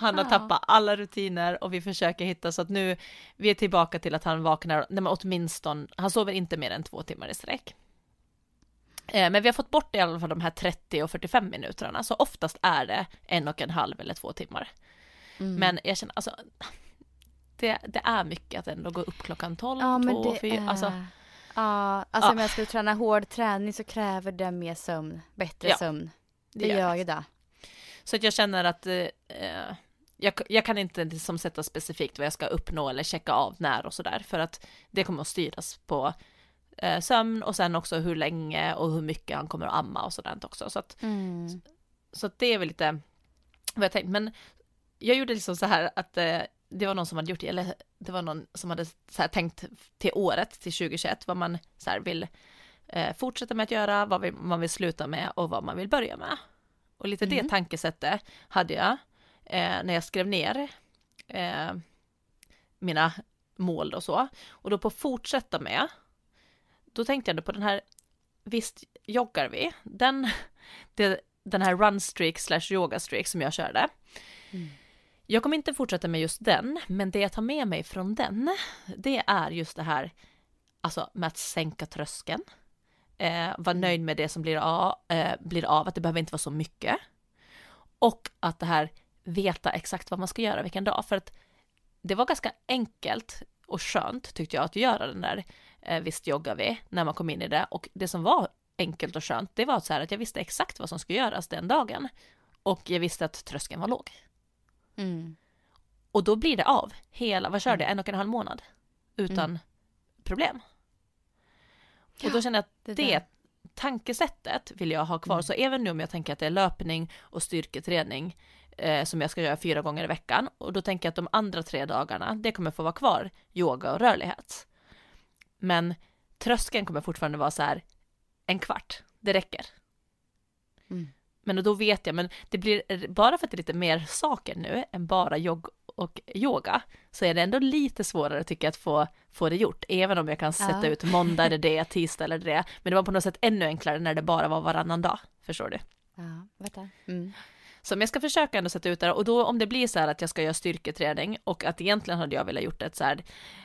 Han har Ja. tappat alla rutiner och vi försöker hitta så att nu, vi är tillbaka till att han vaknar, nej men åtminstone, han sover inte mer än två timmar i sträck. Eh, Men vi har fått bort i alla fall de här 30 och 45 minuterna, så oftast är det en och en halv eller två timmar. Mm. Men jag känner, alltså, det, det är mycket att ändå gå upp klockan 12, ja, men 2, det 4, är... alltså, Ja, alltså Ja. om jag skulle träna hård träning så kräver det mer sömn, bättre Ja, sömn. Det, det gör gör ju det. Så att jag känner att eh, jag, jag kan inte liksom sätta specifikt vad jag ska uppnå eller checka av när och sådär, för att det kommer att styras på eh, sömn och sen också hur länge och hur mycket han kommer att amma och sådant också. Så att, Mm. så att det är väl lite vad jag tänkt. Men jag gjorde liksom så här att eh, det var någon som hade gjort, eller det var någon som hade så tänkt till året, till 2021, vad man så vill eh, fortsätta med att göra, vad vi, man vill sluta med och vad man vill börja med. Och lite det Mhm. tankesättet hade jag eh, när jag skrev ner eh, mina mål och så. Och då på fortsätta med, då tänkte jag på den här, visst joggar vi, den, det, den här run streak slash yoga streak som jag körde. Mm. Jag kommer inte fortsätta med just den, men det jag tar med mig från den, det är just det här, alltså med att sänka tröskeln. Eh, vara Mm. nöjd med det som blir av, eh, blir av, att det behöver inte vara så mycket. Och att det här veta exakt vad man ska göra vilken dag, för att det var ganska enkelt och skönt tyckte jag att göra den där eh, visst joggar vi när man kom in i det och det som var enkelt och skönt det var så här att jag visste exakt vad som skulle göras den dagen och jag visste att tröskeln var låg. Mm. Och då blir det av hela, vad körde jag, en och en halv månad utan Mm. problem. Och då känner jag att det det, tankesättet vill jag ha kvar, Mm. så även nu om jag tänker att det är löpning och styrketräning eh, som jag ska göra fyra gånger i veckan och då tänker jag att de andra tre dagarna, det kommer få vara kvar yoga och rörlighet. Men tröskeln kommer fortfarande vara så här en kvart, det räcker. Men då vet jag, men det blir, bara för att det är lite mer saker nu än bara jogg och yoga, så är det ändå lite svårare tycker jag att få, få det gjort, även om jag kan sätta Ja. ut måndag eller det, tisdag eller det, men det var på något sätt ännu enklare när det bara var varannan dag, förstår du? Ja, vänta. Mm. Så men jag ska försöka ändå sätta ut det och då om det blir så här att jag ska göra styrketräning och att egentligen hade jag velat gjort ett så här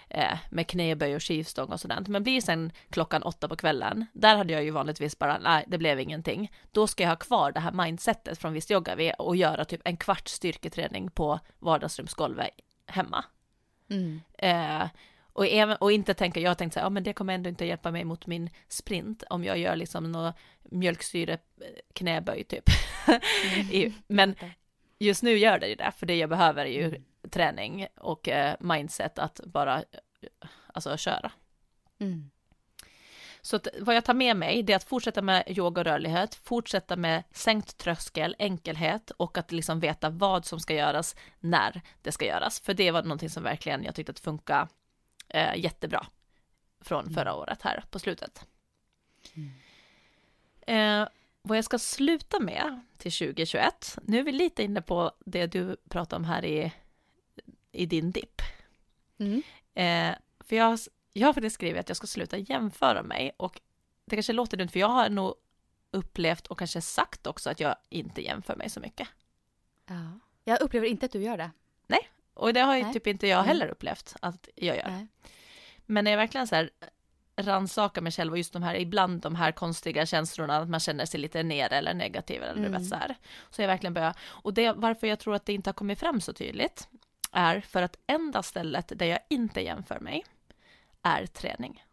eh, med knäböj och skivstång och sådant, men blir sen klockan åtta på kvällen, där hade jag ju vanligtvis bara, nej, det blev ingenting. Då ska jag ha kvar det här mindsetet från Visst joggar vi och göra typ en kvart styrketräning på vardagsrumsgolvet hemma. Mm. Eh, och, även, och inte tänka, jag har tänkt så här, ja men det kommer ändå inte hjälpa mig mot min sprint om jag gör liksom något mjölksyre eh, knäböj typ. I, men just nu gör det ju det, för det jag behöver är ju Mm. träning och eh, mindset att bara eh, alltså köra. Mm. Så att, vad jag tar med mig det är att fortsätta med yoga och rörlighet, fortsätta med sänkt tröskel, enkelhet och att liksom veta vad som ska göras när det ska göras. För det var någonting som verkligen jag tyckte att funka eh, jättebra från förra året här på slutet. Eh, vad jag ska sluta med till 2021, nu är vi lite inne på det du pratade om här i, i din dipp. Mm. Eh, för jag, jag har faktiskt skrivit att jag ska sluta jämföra mig och det kanske låter dumt för jag har nog upplevt och kanske sagt också att jag inte jämför mig så mycket. Ja. Jag upplever inte att du gör det. Och det har ju Nej. typ inte jag Mm. heller upplevt att jag gör. Nej. Men när jag verkligen så här rannsakar mig själv och just de här, ibland de här konstiga känslorna, att man känner sig lite nere eller negativ eller du Mm. vet så här. Så jag verkligen börjar, och det, varför jag tror att det inte har kommit fram så tydligt, är för att enda stället där jag inte jämför mig är träning.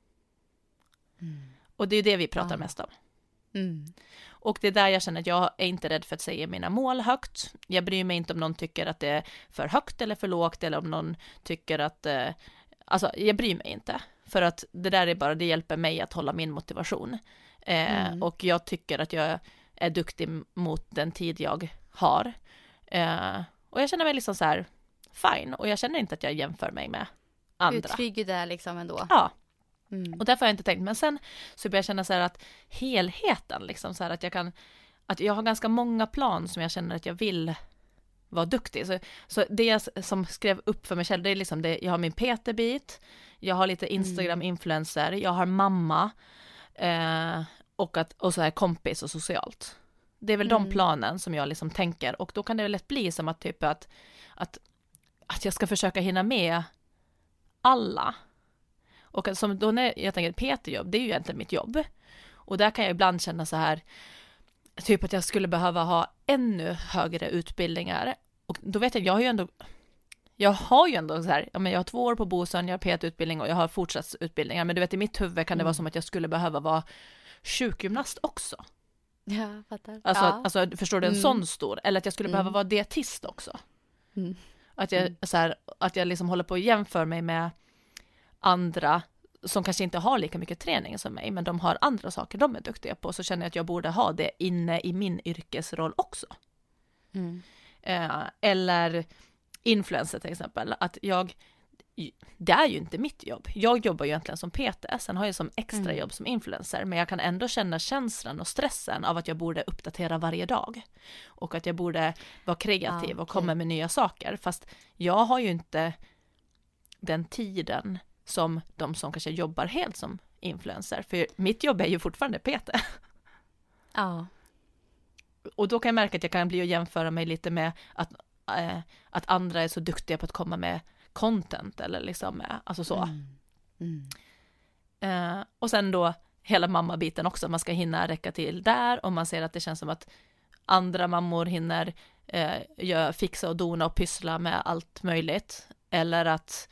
Och det är det vi pratar Ja. mest om. Mm. Och det är där jag känner att jag är inte rädd för att säga mina mål högt. Jag bryr mig inte om någon tycker att det är för högt eller för lågt eller om någon tycker att, eh, alltså jag bryr mig inte. För att det där är bara, det hjälper mig att hålla min motivation. Eh, Mm. Och jag tycker att jag är duktig mot den tid jag har. Eh, och jag känner mig liksom så här, fine. Och jag känner inte att jag jämför mig med Du är andra. trygg där liksom ändå. Ja, Mm. och därför har jag inte tänkt, men sen så börjar jag känna så här att helheten, liksom så här att jag kan, att jag har ganska många plan som jag känner att jag vill vara duktig. Så, så det jag som skrev upp för mig själv, det är liksom det, jag har min PT-bit, jag har lite Instagram-influencer, jag har mamma, eh, och, att, och så här kompis och socialt. Det är väl de Mm. planen som jag liksom tänker, och då kan det väl lätt bli som att typ att, att, att jag ska försöka hinna med alla. Och som då när jag tänker PT-jobb, det är ju egentligen mitt jobb. Och där kan jag ibland känna så här, typ att jag skulle behöva ha ännu högre utbildningar. Och då vet jag, jag har ju ändå, jag har ju ändå så här, ja men jag har två år på Bosön, jag har PT-utbildning och jag har fortsatsutbildningar, men du vet i mitt huvud kan det vara som att jag skulle behöva vara sjukgymnast också. Ja, fattar. Alltså, ja. alltså förstår du, en Mm. sån stor, eller att jag skulle behöva Mm. vara dietist också. Mm. Att jag, så här, att jag liksom håller på att jämföra mig med andra som kanske inte har lika mycket träning som mig, men de har andra saker de är duktiga på, så känner jag att jag borde ha det inne i min yrkesroll också. Mm. Eh, eller influencer till exempel, att jag, det är ju inte mitt jobb. Jag jobbar ju egentligen som PT, sen har jag som extra Mm. jobb som influencer, men jag kan ändå känna känslan och stressen av att jag borde uppdatera varje dag. Och att jag borde vara kreativ Ah, och okej. komma med nya saker, fast jag har ju inte den tiden som de som kanske jobbar helt som influencer, för mitt jobb är ju fortfarande PT. Ja. Och då kan jag märka att jag kan bli och jämföra mig lite med att, eh, att andra är så duktiga på att komma med content eller liksom, eh, alltså så. Mm. Mm. Eh, och sen då hela mammabiten också, man ska hinna räcka till där och man ser att det känns som att andra mammor hinner eh, gör, fixa och dona och pyssla med allt möjligt. Eller att,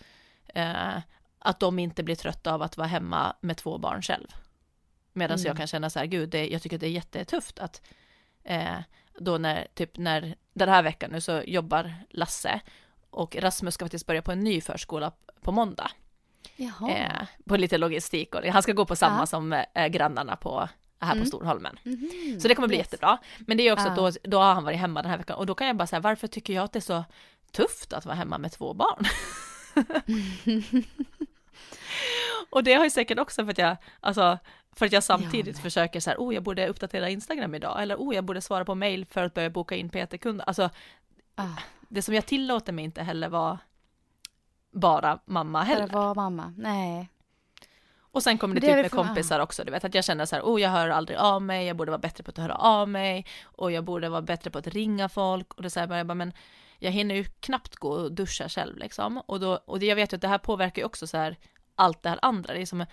eh, att de inte blir trötta av att vara hemma med två barn själv. Medan Mm. jag kan känna så här, gud, det, jag tycker det är jättetufft att eh, då när, typ när, den här veckan nu så jobbar Lasse och Rasmus ska faktiskt börja på en ny förskola på måndag. Eh, på lite logistik och han ska gå på samma Ja. som eh, grannarna på, här på Mm. Storholmen. Mhm. Så det kommer bli Yes. jättebra. Men det är också att Ja. då, då har han varit hemma den här veckan och då kan jag bara säga varför tycker jag att det är så tufft att vara hemma med två barn? och det har ju säkert också för att jag, alltså, för att jag samtidigt men. försöker så här, oh jag borde uppdatera Instagram idag, eller oh jag borde svara på mail för att börja boka in PT-kunder. Alltså Ah, det som jag tillåter mig inte heller vara bara mamma heller. att vara mamma. Nej. Och sen kommer det, det typ med för- kompisar också, du vet att jag känner så här, oh jag hör aldrig av mig, jag borde vara bättre på att höra av mig, och jag borde vara bättre på att ringa folk, och det är så här, bara, jag bara, men jag hinner ju knappt gå och duscha själv liksom, och då, och det, jag vet ju att det här påverkar ju också så här, allt det här andra, det är som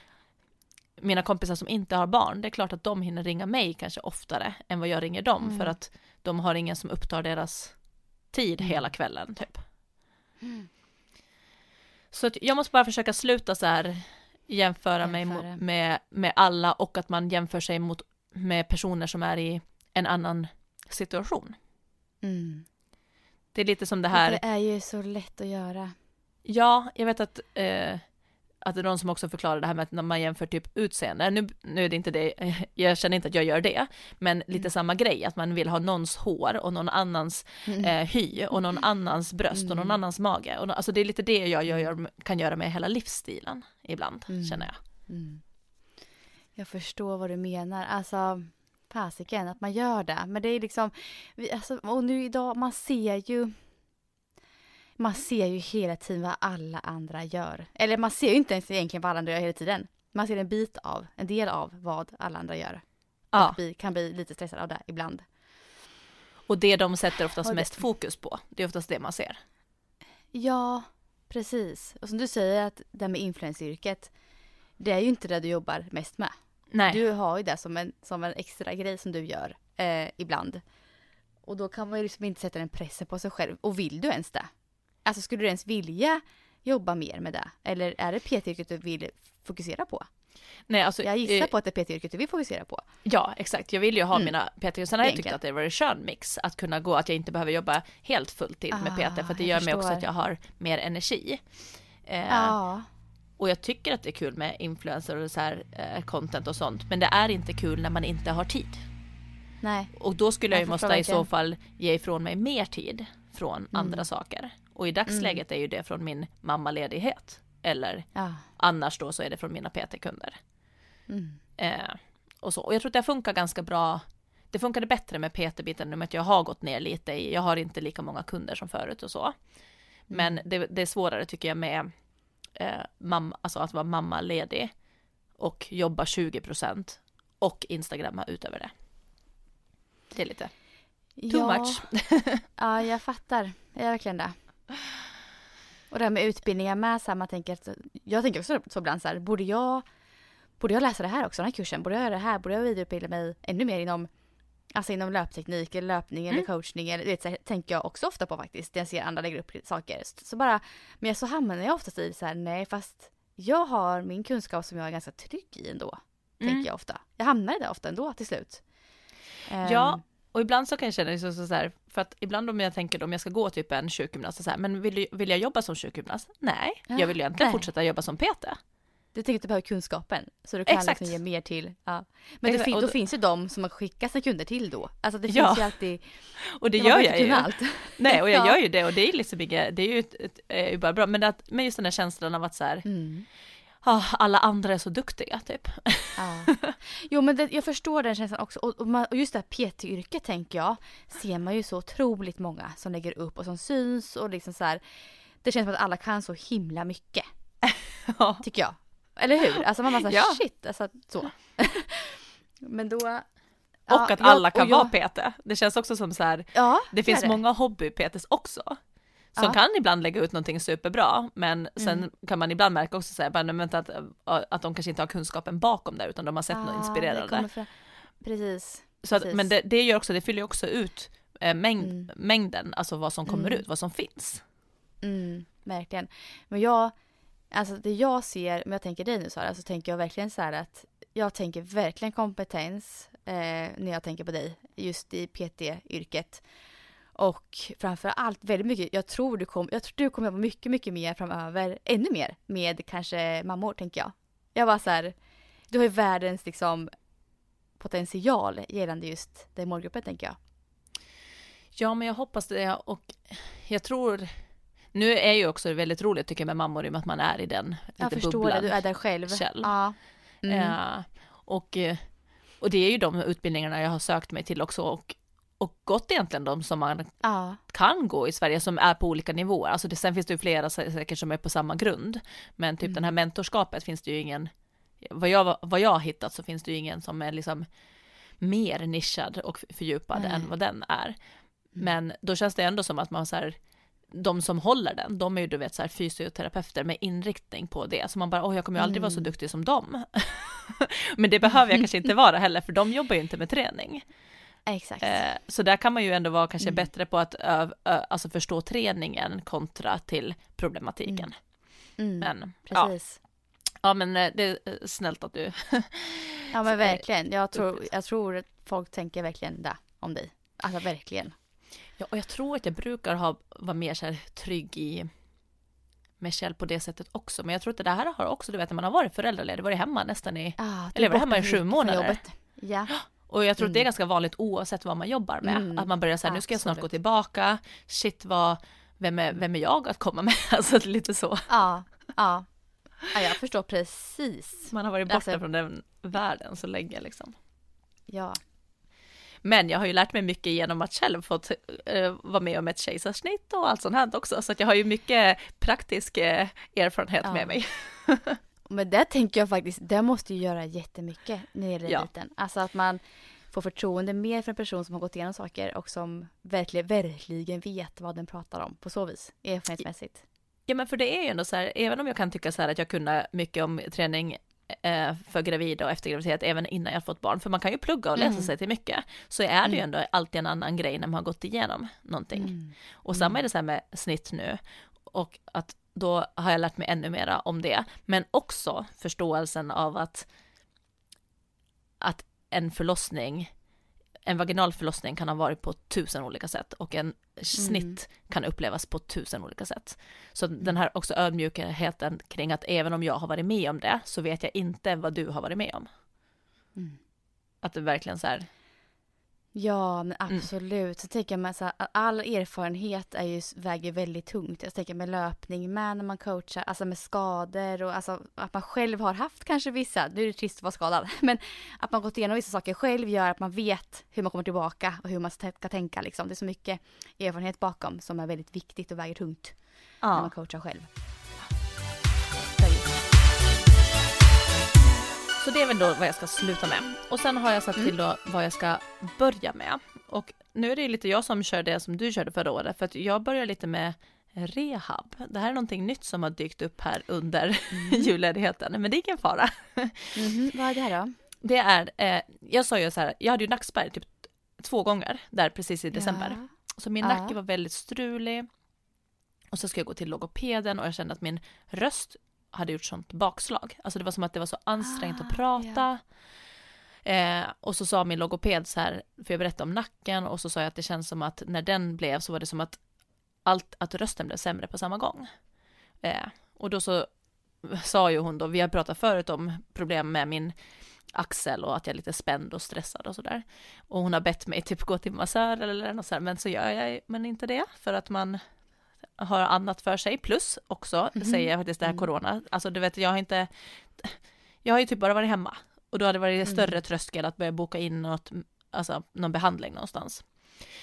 mina kompisar som inte har barn, det är klart att de hinner ringa mig kanske oftare än vad jag ringer dem, Mm. för att de har ingen som upptar deras tid Mm. hela kvällen typ. Så att jag måste bara försöka sluta så här jämföra mig Jämföra. mo- med, med alla och att man jämför sig mot, med personer som är i en annan situation. Mm. Det är lite som det här, Det är ju så lätt att göra. ja, jag vet att, eh, att det är någon som också förklarar det här med att när man jämför typ utseende, nu, nu är det inte det, jag känner inte att jag gör det, men lite Mm. samma grej, att man vill ha någons hår och någon annans Mm. eh, hy och någon annans bröst och någon annans mage. Och, alltså det är lite det jag gör, kan göra med hela livsstilen ibland, Mm. känner jag. Mm. Jag förstår vad du menar. Alltså, fasiken att man gör det. Men det är liksom, vi, alltså, och nu idag, man ser ju man ser ju hela tiden vad alla andra gör. Eller man ser ju inte ens egentligen vad alla andra gör hela tiden. Man ser en bit av, en del av vad alla andra gör. Ja, Och bli, kan bli lite stressad av det ibland. och det de sätter oftast det- mest fokus på, det är oftast det man ser. Ja, precis. Och som du säger att det med influenceryrket, det är ju inte det du jobbar mest med. Nej. Du har ju det som en, som en extra grej som du gör eh, ibland. Och då kan man ju liksom inte sätta den pressen på sig själv. Och vill du ens det? Alltså skulle du ens vilja jobba mer med det? Eller är det PT-yrket du vill fokusera på? Nej, alltså, Jag gissar eh, på att det är PT-yrket du vill fokusera på. Ja, exakt. Jag vill ju ha Mm. mina PT. Sen har jag tyckt att det var en skön mix att kunna gå, att jag inte behöver jobba helt fulltid med Ah, PT, för att det gör mig också att jag har mer energi. Eh, Ja. Och jag tycker att det är kul med influencer och så här eh, content och sånt, men det är inte kul när man inte har tid. Nej. Och då skulle jag, Jag ju måste i så fall ge ifrån mig mer tid från Mm. andra saker. Och i dagsläget är ju det från min mammaledighet. Eller Ja. annars då så är det från mina PT-kunder. Mm. Eh, och, så. och jag tror att det funkar ganska bra. Det funkade bättre med PT-biten nu med att jag har gått ner lite i, jag har inte lika många kunder som förut och så. Men det, det är svårare tycker jag med eh, mamma, alltså att vara mammaledig och jobba 20% och instagramma utöver det. Det är lite too ja. much. Ja, jag fattar. Jag är verkligen det. Och det här med utbildningar med, så här, man tänker jag tänker också så ibland så här, borde jag, borde jag läsa det här också, den här kursen? Borde jag göra det här? Borde jag vidareutbilda mig ännu mer inom, alltså inom löpteknik eller löpning eller Mm. coachning? Eller, vet, så här, tänker jag också ofta på faktiskt, när jag ser andra lägga upp saker. Så, så bara, men så hamnar jag oftast i så här, nej fast jag har min kunskap som jag är ganska trygg i ändå. Mm. Tänker jag ofta. Jag hamnar i det ofta ändå till slut. Ja, Ehm, och ibland så kan jag känna liksom så så här, för att ibland om jag tänker om jag ska gå typ en sjukgymnast, så här, men vill, vill jag jobba som sjukgymnast? Nej, Ja, jag vill ju egentligen nej. fortsätta jobba som PT. Du tänker att du behöver kunskapen. Så du kan Exakt. liksom ge mer till. Ja. Men Exakt, fin- då då- finns ju de som man skickar sina kunder till då. Alltså det Ja, finns ju alltid. Och det gör jag ju. allt. Nej, och jag Ja. gör ju det och det är liksom inget, det är ju, ett, ett, är ju bara bra, men, att, men just den här känslan av att så här, Mm. ah, alla andra är så duktiga typ. Ja. Jo men det, jag förstår den känslan också. Och, och, man, och just det här PT-yrket tänker jag. Ser man ju så otroligt många som lägger upp och som syns och liksom så här. Det känns som att alla kan så himla mycket. Ja. Tycker jag. Eller hur? Alltså man bara såhär Ja. shit. Alltså så. men då. Och Ja, att jag- alla kan och jag- vara PT. Det känns också som så här, Ja, det finns är många hobby-PTs också. Som Ja. kan ibland lägga ut någonting superbra, men sen Mm. kan man ibland märka också så här, bara, vänta, att, att de kanske inte har kunskapen bakom det, utan de har sett Ah, något det inspirerande. Precis. Så att, precis. men det, det gör också, det fyller också ut eh, mängd, Mm. mängden, alltså vad som kommer Mm. ut, vad som finns. Mm, verkligen. Men jag, alltså det jag ser, om jag tänker dig nu Sara, så tänker jag verkligen så här att jag tänker verkligen kompetens eh, när jag tänker på dig, just i PT-yrket. Och framför allt väldigt mycket, jag tror du kommer, jag tror du kommer jobba mycket, mycket mer framöver, ännu mer med kanske mammor tänker jag. Jag var så här, du har ju världens liksom potential gällande just den målgruppen tänker jag. Ja, men jag hoppas det och jag tror nu är ju också väldigt roligt tycker jag med mammor i och med att man är i den Jag lite förstår bubblan. det, du är där själv. Kjell. Ja. Mm. Eh, och, och det är ju de utbildningarna jag har sökt mig till också och, och gått egentligen de som man ja. kan gå i Sverige som är på olika nivåer. Alltså det, sen finns det ju flera sä- säkert som är på samma grund. Men typ Mm. den här mentorskapet finns det ju ingen, vad jag, vad jag har hittat så finns det ju ingen som är liksom mer nischad och fördjupad. Mm. än vad den är. Men då känns det ändå som att man så här, de som håller den, de är ju du vet så här fysioterapeuter med inriktning på det. Så man bara, åh jag kommer ju aldrig vara så Mm. duktig som dem. Men det behöver jag kanske inte vara heller, för de jobbar ju inte med träning. Exakt. Eh, så där kan man ju ändå vara kanske Mm. bättre på att ö, ö, alltså förstå träningen kontra till problematiken. Mm. Men, ja, Precis. ja, men eh, det är eh, snällt att du... Ja, men verkligen. Jag tror, jag tror att folk tänker verkligen det om dig. Alltså verkligen. Ja, och jag tror att jag brukar ha, vara mer så här trygg i med Kjell på det sättet också. Men jag tror att det här har också, du vet när man har varit föräldraledig, varit hemma nästan i, Ah, eller varit hemma i sju månader. Ja. Och jag tror att det är Mm. ganska vanligt oavsett vad man jobbar med. Mm, Att man börjar säga, nu ska jag snart gå tillbaka, shit vad, vem är, vem är jag att komma med? Alltså lite så. ja, ja. Ja, jag förstår precis. Man har varit borta Alltså- från den världen så länge liksom. Ja. Men jag har ju lärt mig mycket genom att själv fått eh, vara med om ett kejsarsnitt och allt sånt här också. Så att jag har ju mycket praktisk eh, erfarenhet Ja. med mig. Men det tänker jag faktiskt, det måste ju göra jättemycket när det gäller Ja. eliten. Alltså att man får förtroende mer för en person som har gått igenom saker och som verkligen, verkligen vet vad den pratar om på så vis, erfarenhetsmässigt. Ja men för det är ju ändå så här, även om jag kan tycka så här att jag kunde mycket om träning för gravida och efter graviditet även innan jag fått barn, för man kan ju plugga och läsa Mm. sig till mycket, så är det ju Mm. ändå alltid en annan grej när man har gått igenom någonting. Mm. Och samma är det så här med snitt nu, och att då har jag lärt mig ännu mera om det, men också förståelsen av att, att en förlossning, en vaginal förlossning kan ha varit på tusen olika sätt och en snitt kan upplevas på tusen olika sätt. Så den här också ödmjukheten kring att även om jag har varit med om det så vet jag inte vad du har varit med om. Mm. Att det verkligen så här, Ja, men Mm. absolut. Så tänker man så här, all erfarenhet är ju, väger väldigt tungt. Jag tänker med löpning, med när man coachar, alltså med skador och alltså att man själv har haft kanske vissa, nu är det trist att vara skadad, men att man gått igenom vissa saker själv gör att man vet hur man kommer tillbaka och hur man ska tänka liksom. Det är så mycket erfarenhet bakom som är väldigt viktigt och väger tungt när man ja. coachar själv. Så det är väl då vad jag ska sluta med. Och sen har jag satt till då vad jag ska börja med. Och nu är det ju lite jag som kör det som du körde förra året, för att jag börjar lite med rehab. Det här är någonting nytt som har dykt upp här under julledigheten, men det är ingen fara. Mhm, Vad är det här då? Det är, eh, jag sa ju så här, jag hade ju nackspärr typ två gånger där precis i december. Ja. Så min Ja. nacke var väldigt strulig. Och så ska jag gå till logopeden och jag kände att min röst hade gjort sånt bakslag. Alltså det var som att det var så ansträngt Ah, att prata. Eh, och så sa min logoped så här, för jag berättade om nacken och så sa jag att det känns som att när den blev så var det som att allt, att rösten blev sämre på samma gång. Eh, och då så sa ju hon då, vi har pratat förut om problem med min axel och att jag är lite spänd och stressad och sådär. Och hon har bett mig typ gå till massör eller något sådär, men så gör jag men inte det för att man har annat för sig. Plus också, Mhm. säger jag faktiskt det här Mm. corona, alltså du vet jag har inte, jag har ju typ bara varit hemma och då hade det varit Mm. större tröskel att börja boka in något, alltså någon behandling någonstans.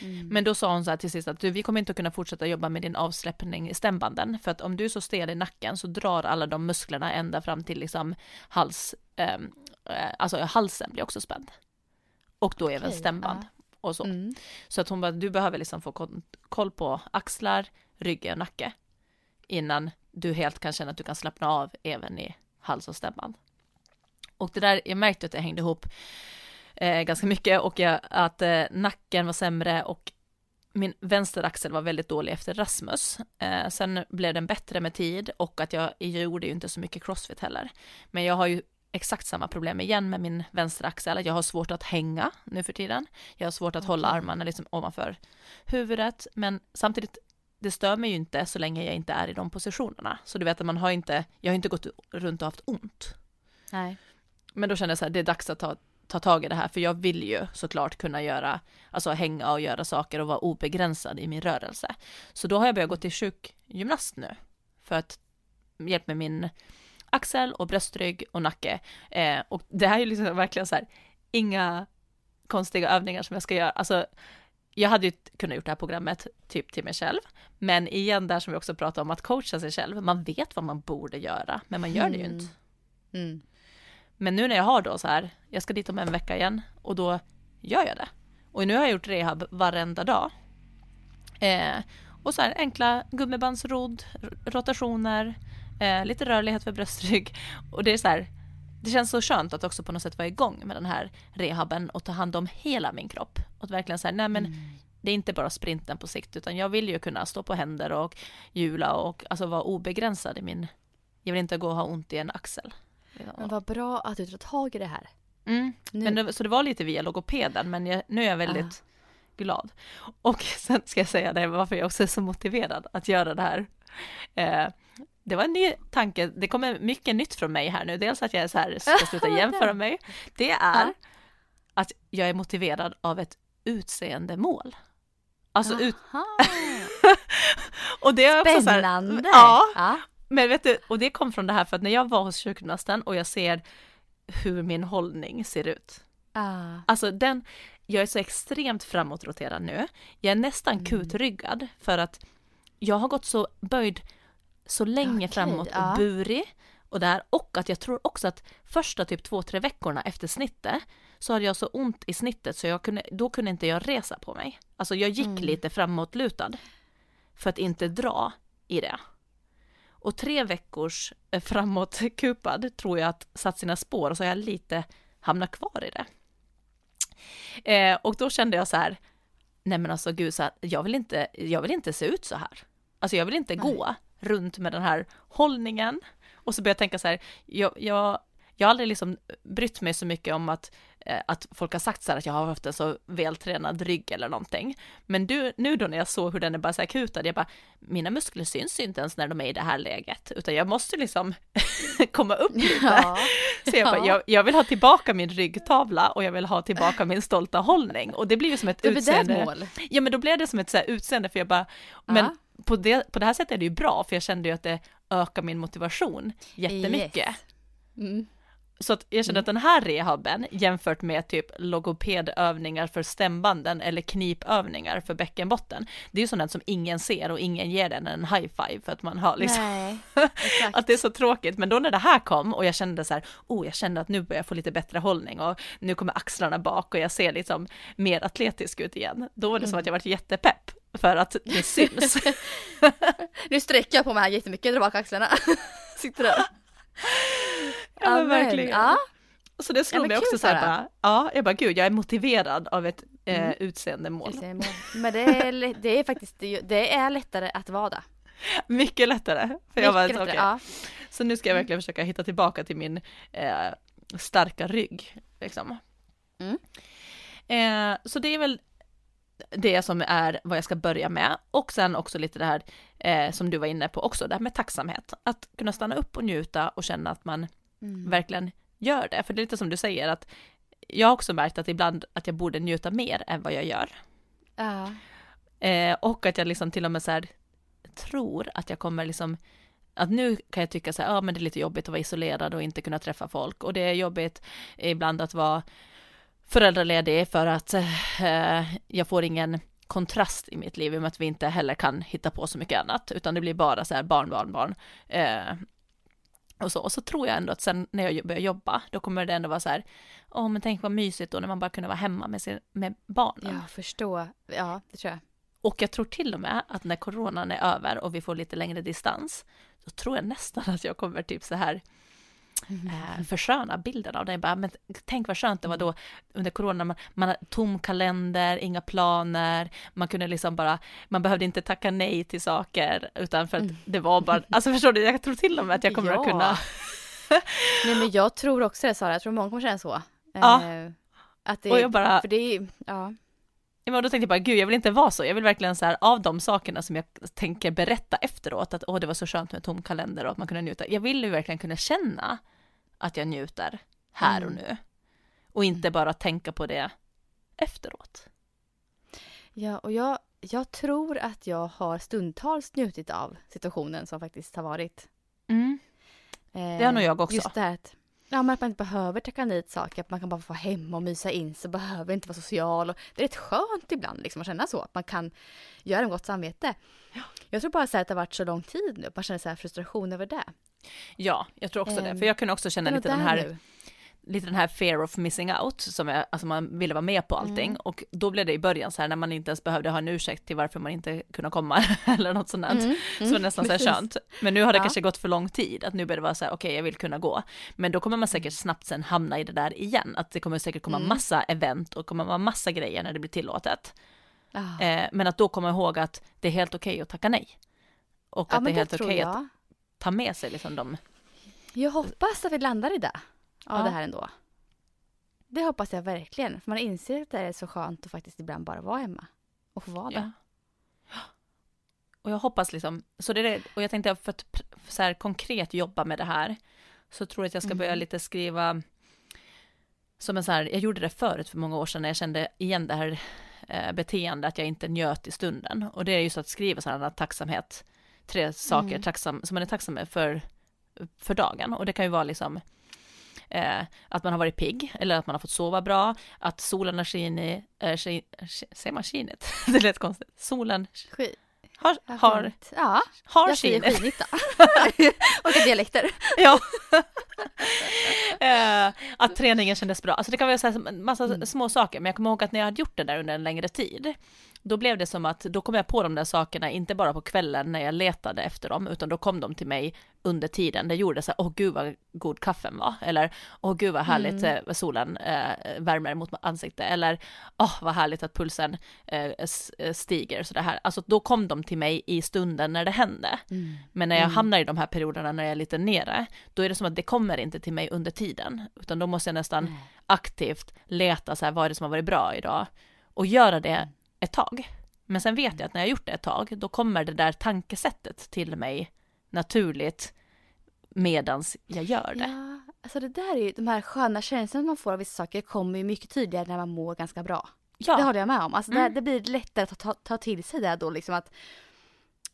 Mm. Men då sa hon så här till sist att du, vi kommer inte att kunna fortsätta jobba med din avsläppning i stämbanden för att om du är så stel i nacken så drar alla de musklerna ända fram till liksom hals, ehm, eh, alltså halsen blir också spänd. Och då även Okej, stämband och så. Mm. Så att hon bara, du behöver liksom få koll på axlar, rygg och nacke innan du helt kan känna att du kan slappna av även i hals och stämband. Och det där, jag märkte att det hängde ihop eh, ganska mycket och jag, att eh, nacken var sämre och min vänsteraxel var väldigt dålig efter Rasmus. Eh, sen blev den bättre med tid och att jag, jag gjorde ju inte så mycket crossfit heller. Men jag har ju exakt samma problem igen med min vänsteraxel. Jag har svårt att hänga nu för tiden. Jag har svårt att hålla armarna liksom ovanför huvudet. Men samtidigt, det stör mig ju inte så länge jag inte är i de positionerna. Så du vet att man har inte, jag har inte gått runt och haft ont. Nej. Men då kände jag så här, det är dags att ta, ta tag i det här, för jag vill ju såklart kunna göra, alltså hänga och göra saker och vara obegränsad i min rörelse. Så då har jag börjat gå till sjukgymnast nu, för att hjälpa med min axel och bröstrygg och nacke. Eh, och det här är ju liksom verkligen så här, inga konstiga övningar som jag ska göra. Alltså, jag hade ju kunnat gjort det här programmet typ till mig själv, men igen där som vi också pratade om att coacha sig själv, man vet vad man borde göra, men man gör det ju Mm. inte. Mm. Men nu när jag har då så här, jag ska dit om en vecka igen och då gör jag det. Och nu har jag gjort rehab varenda dag. Eh, och så här enkla gummibandsrodd, rotationer, eh, lite rörlighet för bröstrygg. Och det är så här, det känns så skönt att också på något sätt vara igång med den här rehaben och ta hand om hela min kropp. Och verkligen här, nej men Mm. det är inte bara sprinten på sikt utan jag vill ju kunna stå på händer och hjula och alltså vara obegränsad i min, jag vill inte gå och ha ont i en axel. Men vad bra att du tar tag i det här. Mm. Men det, så det var lite via logopeden, men jag, nu är jag väldigt glad. Och sen ska jag säga det, varför jag också är så motiverad att göra det här. Eh, det var en ny tanke. Det kommer mycket nytt från mig här nu. Dels att jag så här ska sluta jämföra mig. Det är att jag är motiverad av ett utseendemål. Alltså ut, och det är också så här, ja, ja. men vet du, och det kom från det här för att när jag var hos sjukgymnasten och jag ser hur min hållning ser ut. Ah. Alltså den, jag är så extremt framåtroterad nu. Jag är nästan Mm. kutryggad för att jag har gått så böjd så länge Okej, framåt och ja. burig och där och att jag tror också att första typ två, tre veckorna efter snittet så hade jag så ont i snittet så jag kunde, då kunde inte jag resa på mig. Alltså jag gick Mm. lite framåtlutad för att inte dra i det. Och tre veckors eh, framåtkupad tror jag att satt sina spår och så har jag lite hamnat kvar i det. Eh, och då kände jag så här, nej men alltså gud, så här, jag, vill inte, jag vill inte se ut så här. Alltså jag vill inte Nej. gå runt med den här hållningen. Och så började jag tänka så här, jag, jag, jag har aldrig liksom brytt mig så mycket om att, eh, att folk har sagt så här att jag har haft en så vältränad rygg eller någonting. Men du, nu då när jag såg hur den är bara så här kutad, jag bara, mina muskler syns ju inte ens när de är i det här läget, utan jag måste liksom komma upp lite. Ja. Så jag, bara, Ja. jag, jag vill ha tillbaka min ryggtavla och jag vill ha tillbaka min stolta hållning. Och det blir ju som ett blir det ett utseende. mål. Ja men då blev det som ett så här utseende för jag bara, men. På, det, på det här sättet är det ju bra för jag kände ju att det ökar min motivation jättemycket. Yes. Mm. Så att jag kände att den här rehaben jämfört med typ logopedövningar för stämbanden eller knipövningar för bäckenbotten, det är ju sådant som ingen ser och ingen ger den en high five för att man har liksom Nej, att det är så tråkigt. Men då när det här kom och jag kände så här, oh, jag kände att nu börjar jag få lite bättre hållning och nu kommer axlarna bak och jag ser liksom mer atletisk ut igen. Då var det som att jag varit jättepepp för att det syns. Nu sträcker jag på mig här jättemycket, drar bak axlarna. Sitter där. Ja, men verkligen. Ja. Så det slog men mig också så här bara, ja, jag bara gud, jag är motiverad av ett eh, Mm. utseendemål. Men det är, det är faktiskt, det är lättare att vara det. Mycket lättare. För jag bara, Mycket lättare, ja. Så nu ska jag verkligen försöka hitta tillbaka till min eh, starka rygg. Liksom. Mm. Eh, så det är väl det som är vad jag ska börja med. Och sen också lite det här eh, som du var inne på också, det här med tacksamhet. Att kunna stanna upp och njuta och känna att man Mm. verkligen gör det. För det är lite som du säger att jag har också märkt att ibland att jag borde njuta mer än vad jag gör. Ja. Eh, och att jag liksom till och med så här tror att jag kommer liksom att nu kan jag tycka så här, ja men det är lite jobbigt att vara isolerad och inte kunna träffa folk och det är jobbigt ibland att vara föräldraledig för att eh, jag får ingen kontrast i mitt liv i och med att vi inte heller kan hitta på så mycket annat utan det blir bara så här barn, barn, barn. Eh, och så, och så tror jag ändå att sen när jag börjar jobba, då kommer det ändå vara så här, åh men tänk vad mysigt då när man bara kunde vara hemma med, sin, med barnen. ja, förstå. Ja, det tror jag. Och jag tror till och med att när coronan är över och vi får lite längre distans, så tror jag nästan att jag kommer typ så här eh, försköna bilden av det. Bara, men tänk vad skönt det var då under corona, man, man hade tom kalender, inga planer, man kunde liksom bara, man behövde inte tacka nej till saker, utan för att det var bara, alltså förstår du, jag tror till och med att jag kommer Ja. att kunna, Nej men jag tror också det Sara, jag tror många kommer känna så. Ja. Eh, att det, Och jag bara- För det ja. Ja, men då tänkte jag bara, gud, jag vill inte vara så. Jag vill verkligen så här, av de sakerna som jag tänker berätta efteråt, att åh, det var så skönt med tom kalender och att man kunde njuta. Jag vill ju verkligen kunna känna att jag njuter här och Mm. nu. Och inte bara tänka på det efteråt. Ja, och jag, jag tror att jag har stundtals njutit av situationen som faktiskt har varit. Eh, Det har nog jag också. Just det här att, ja, men att man inte behöver tacka nej till saker, att man kan bara få hemma och mysa in sig, behöver inte vara social. Och det är rätt skönt ibland liksom, att känna så, att man kan göra en gott samvete. Jag tror bara så att det har varit så lång tid nu, att man känner så frustration över det. Ja, jag tror också det. Ehm, För jag kunde också känna lite den här, nu. Lite den här fear of missing out, som är, alltså man ville vara med på allting. Mm. Och då blev det i början så här när man inte ens behövde ha en ursäkt till varför man inte kunde komma eller något sånt. där. Mm, Så mm, var det nästan så här skönt. Men nu har det Ja. kanske gått för lång tid, att nu börjar det vara så här, okej jag vill kunna gå. Men då kommer man säkert snabbt sen hamna i det där igen, att det kommer säkert komma Mm. massa event och kommer vara massa grejer när det blir tillåtet. Ah. Eh, men att då komma ihåg att det är helt okej att tacka nej. Och Ja, att det är helt okej jag. att ta med sig liksom de, Jag hoppas att vi landar i det. Av Ja. det här ändå. Det hoppas jag verkligen. För man inser att det är så skönt att faktiskt ibland bara vara hemma. Och få vara ja. där. och jag hoppas liksom, så det är och jag tänkte för att så här konkret jobba med det här, så tror jag att jag ska börja Mhm. lite skriva, som en så här, jag gjorde det förut för många år sedan när jag kände igen det här eh, beteendet, att jag inte njöt i stunden. Och det är just att skriva sådana tacksamhet, tre saker Mm. tacksam, som man är tacksam för, för dagen. Och det kan ju vara liksom eh, att man har varit pigg, eller att man har fått sova bra, att solen har skinit, äh, skin, sk- säger man skinit? det lät konstigt. Solen Skit. har, har, Ja, har jag säger skinit. då. Olika dialekter. Ja. Eh, att träningen kändes bra. Alltså det kan vara så här, massa Mm. små saker, men jag kommer ihåg att när jag hade gjort det där under en längre tid, då blev det som att då kom jag på de där sakerna, inte bara på kvällen när jag letade efter dem, utan då kom de till mig under tiden. Det gjorde så här, åh gud vad god kaffen var, eller åh gud vad härligt Mm. eh, solen eh, värmer mot ansiktet, eller åh vad härligt att pulsen eh, eh, stiger, så det här. Alltså då kom de till mig i stunden när det hände. Men när jag Mm. hamnar i de här perioderna när jag är lite nere, då är det som att det kommer inte till mig under tiden, utan då måste jag nästan aktivt leta så här, vad är det som har varit bra idag? Och göra det Mm. Ett tag. Men sen vet jag att när jag gjort det ett tag, då kommer det där tankesättet till mig naturligt medans jag gör det. Ja, alltså det där är ju, de här sköna känslorna man får av vissa saker kommer ju mycket tydligare när man mår ganska bra. Ja, Det håller jag med om. Alltså Mm. det, det blir lättare att ta, ta till sig det då liksom att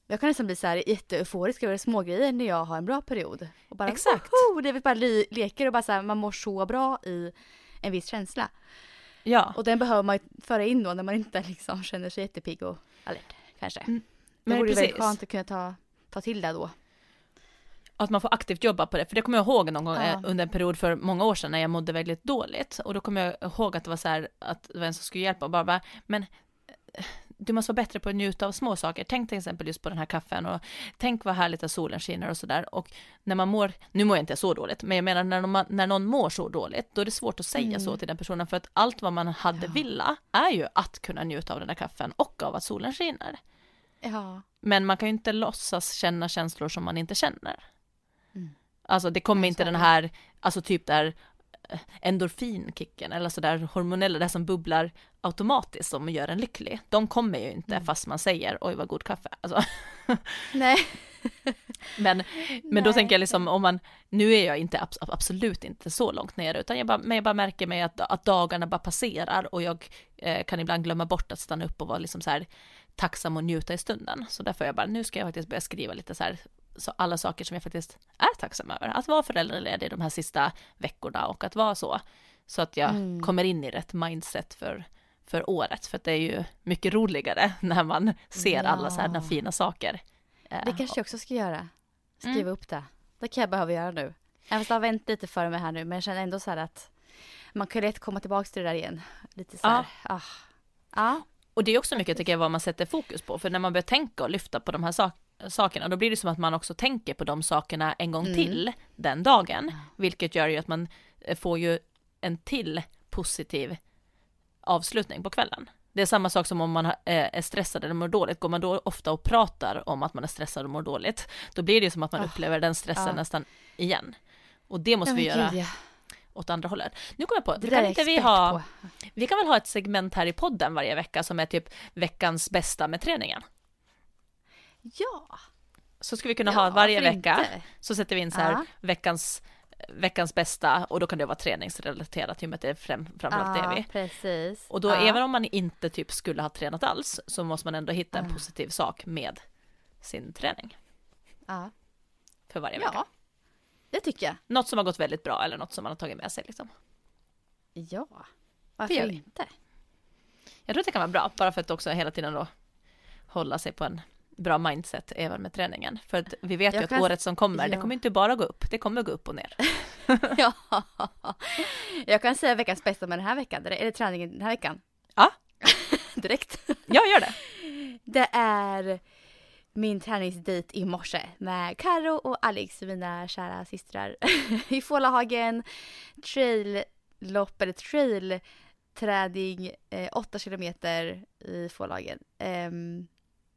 jag kan nästan bli så här jätteeuforisk över smågrejer när jag har en bra period. Och bara, Exakt. woho! Det är bara leker och bara så här, man mår så bra i en viss känsla. Ja. Och den behöver man ju föra in då när man inte liksom känner sig jättepigg och alert kanske. Mm. Det Men vore ju väldigt precis. skönt att kunna ta, ta till det då. att man får aktivt jobba på det, för det kommer jag ihåg någon gång Ja. eh, under en period för många år sedan när jag mådde väldigt dåligt och då kommer jag ihåg att det var så här att det var en som skulle hjälpa och bara, bara men eh, du måste vara bättre på att njuta av små saker. Tänk till exempel just på den här kaffen och tänk vad härligt att solen skiner och sådär. Och när man mår, nu mår jag inte så dåligt, men jag menar när, man, när någon mår så dåligt, då är det svårt att säga Mm. så till den personen för att allt vad man hade Ja. villa är ju att kunna njuta av den där kaffen och av att solen skiner. Ja. Men man kan ju inte låtsas känna känslor som man inte känner. Mm. Alltså det kommer inte den här, alltså typ där endorfinkicken eller sådär hormonella, det som bubblar automatiskt som gör en lycklig. De kommer ju inte Mm. fast man säger oj vad god kaffe. Alltså, Nej. men, men då Nej. tänker jag liksom om man, nu är jag inte abs- absolut inte så långt ner utan jag bara, men jag bara märker mig att, att dagarna bara passerar och jag eh, kan ibland glömma bort att stanna upp och vara liksom så här tacksam och njuta i stunden. Så därför är jag bara, nu ska jag faktiskt börja skriva lite så här, så alla saker som jag faktiskt är tacksam över. Att vara föräldraledig de här sista veckorna och att vara så. Så att jag Mm. kommer in i rätt mindset för, för året. För att det är ju mycket roligare när man ser alla så här Ja. fina saker. Eh, Det kanske jag också ska göra. Skriva Mm. upp det. Det kan jag behöva göra nu. Även fast det har vänt lite för mig här nu. Men jag känner ändå så här att man kan lätt komma tillbaka till det där igen. Lite så här. Ah. Ja. Och det är också mycket tycker jag vad man sätter fokus på, för när man börjar tänka och lyfta på de här sak- sakerna, då blir det som att man också tänker på de sakerna en gång Mm. till den dagen, vilket gör ju att man eh, får ju en till positiv avslutning på kvällen. Det är samma sak som om man eh, är stressad eller mår dåligt, går man då ofta och pratar om att man är stressad och mår dåligt, då blir det ju som att man Ah, upplever den stressen ja. nästan igen. Och det måste Ja, vi göra ja. åt andra hållet. Nu kommer jag på, Det kan inte vi ha, på. vi kan väl ha ett segment här i podden varje vecka som är typ veckans bästa med träningen. Ja. Så ska vi kunna ja, ha varje vecka, inte? så sätter vi in så här Ja. veckans, veckans bästa och då kan det vara träningsrelaterat i och med att det är fram, framförallt det vi. precis. Och då ja. även om man inte typ skulle ha tränat alls så måste man ändå hitta en positiv sak med sin träning Ja. för varje vecka. ja, det tycker jag. Något som har gått väldigt bra eller något som man har tagit med sig liksom. Ja. Varför inte? Jag tror att det kan vara bra, bara för att också hela tiden då hålla sig på en bra mindset även med träningen. För att vi vet ju Jag att kan- året som kommer, det ja. kommer inte bara gå upp, det kommer gå upp och ner. ja. Jag kan säga veckans bästa med den här veckan, eller träningen den här veckan. Ja. Direkt. Ja, gör det! Det är min träningsdejt i morse med Karo och Alex, mina kära systrar i Fålahagen. Traillopp eller trailträning, eh, 8 kilometer i Fålahagen. Um,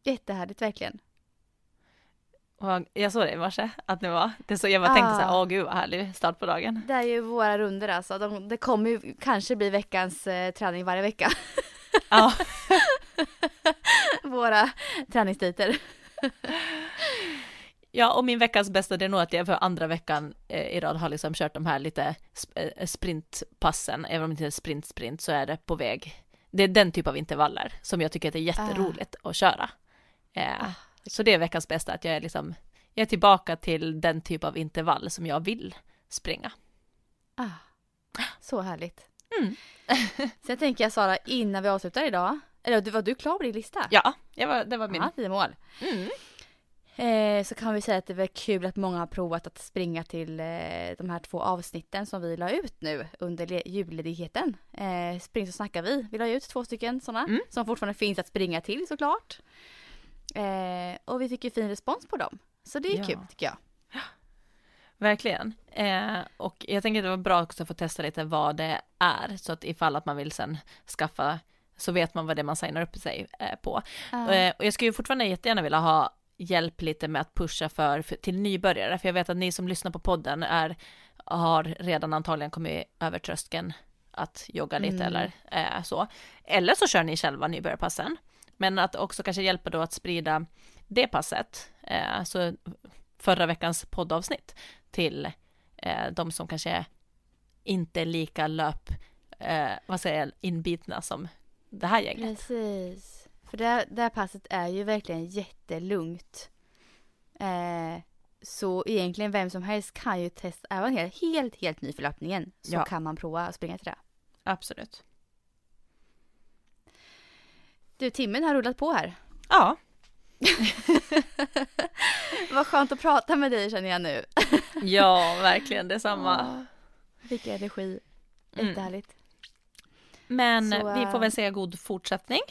jättehärligt verkligen. Och jag såg det i morse, att det var, det så jag bara tänkte så här, Ah. åh gud vad härlig start på dagen. Det är ju våra runder alltså. De, det kommer ju kanske bli veckans eh, träning varje vecka. Ja, våra träningsdejter. Ja, och min veckans bästa det är nog att jag för andra veckan eh, i rad har liksom kört de här lite eh, sprintpassen, även om det inte är sprint sprint så är det på väg. Det är den typ av intervaller som jag tycker att det är jätteroligt ah. att köra. Eh, ah. Så det är veckans bästa, att jag är liksom, jag är tillbaka till den typ av intervall som jag vill springa. Ah. Så härligt. Mm. Sen tänker jag Sara, innan vi avslutar idag, eller var du klar på din lista? Ja, var, det var min. Ja, tio mål. Mm. Eh, så kan vi säga att det var kul att många har provat att springa till eh, de här två avsnitten som vi la ut nu under julledigheten. Eh, spring så snackar vi. Vi la ut två stycken sådana mm. som fortfarande finns att springa till såklart. Eh, och vi fick ju fin respons på dem. Så det är ja. kul tycker jag. Verkligen. Eh, och jag tänker att det var bra också att få testa lite vad det är, så att ifall att man vill sen skaffa så vet man vad det är man signar upp sig eh, på. Uh. och jag skulle ju fortfarande jättegärna vilja ha hjälp lite med att pusha för, för, till nybörjare, för jag vet att ni som lyssnar på podden är, har redan antagligen kommit över tröskeln att jogga lite mm. eller eh, så. Eller så kör ni själva nybörjarpassen. Men att också kanske hjälpa då att sprida det passet, eh, så förra veckans poddavsnitt till eh, de som kanske inte är lika löp, eh, vad säger jag, inbitna som det här gänget. Precis. För det här, det här passet är ju verkligen jättelugnt. Eh, så egentligen vem som helst kan ju testa, helt, helt, helt ny för löpningen så ja. kan man prova att springa till det. Absolut. Du, timmen har rullat på här. Ja. Vad skönt att prata med dig känner jag nu. ja, verkligen detsamma. Fick energi. Mm. Jättehärligt. Mm. Men så, vi får väl säga god fortsättning.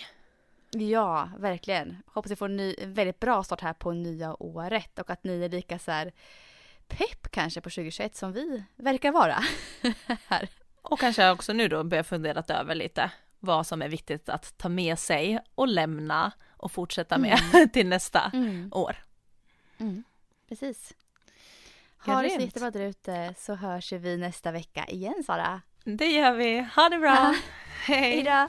Ja, verkligen. Hoppas vi får en, ny, en väldigt bra start här på nya året och att ni är lika så här pepp kanske på 2021 som vi verkar vara. här. Och kanske också nu då börja fundera över lite vad som är viktigt att ta med sig och lämna och fortsätta med mm. till nästa mm. år. Mm. Precis. Ha det så jättebra där ute så hörs vi nästa vecka igen Sara. Det gör vi. Ha det bra. Hej. Hejdå.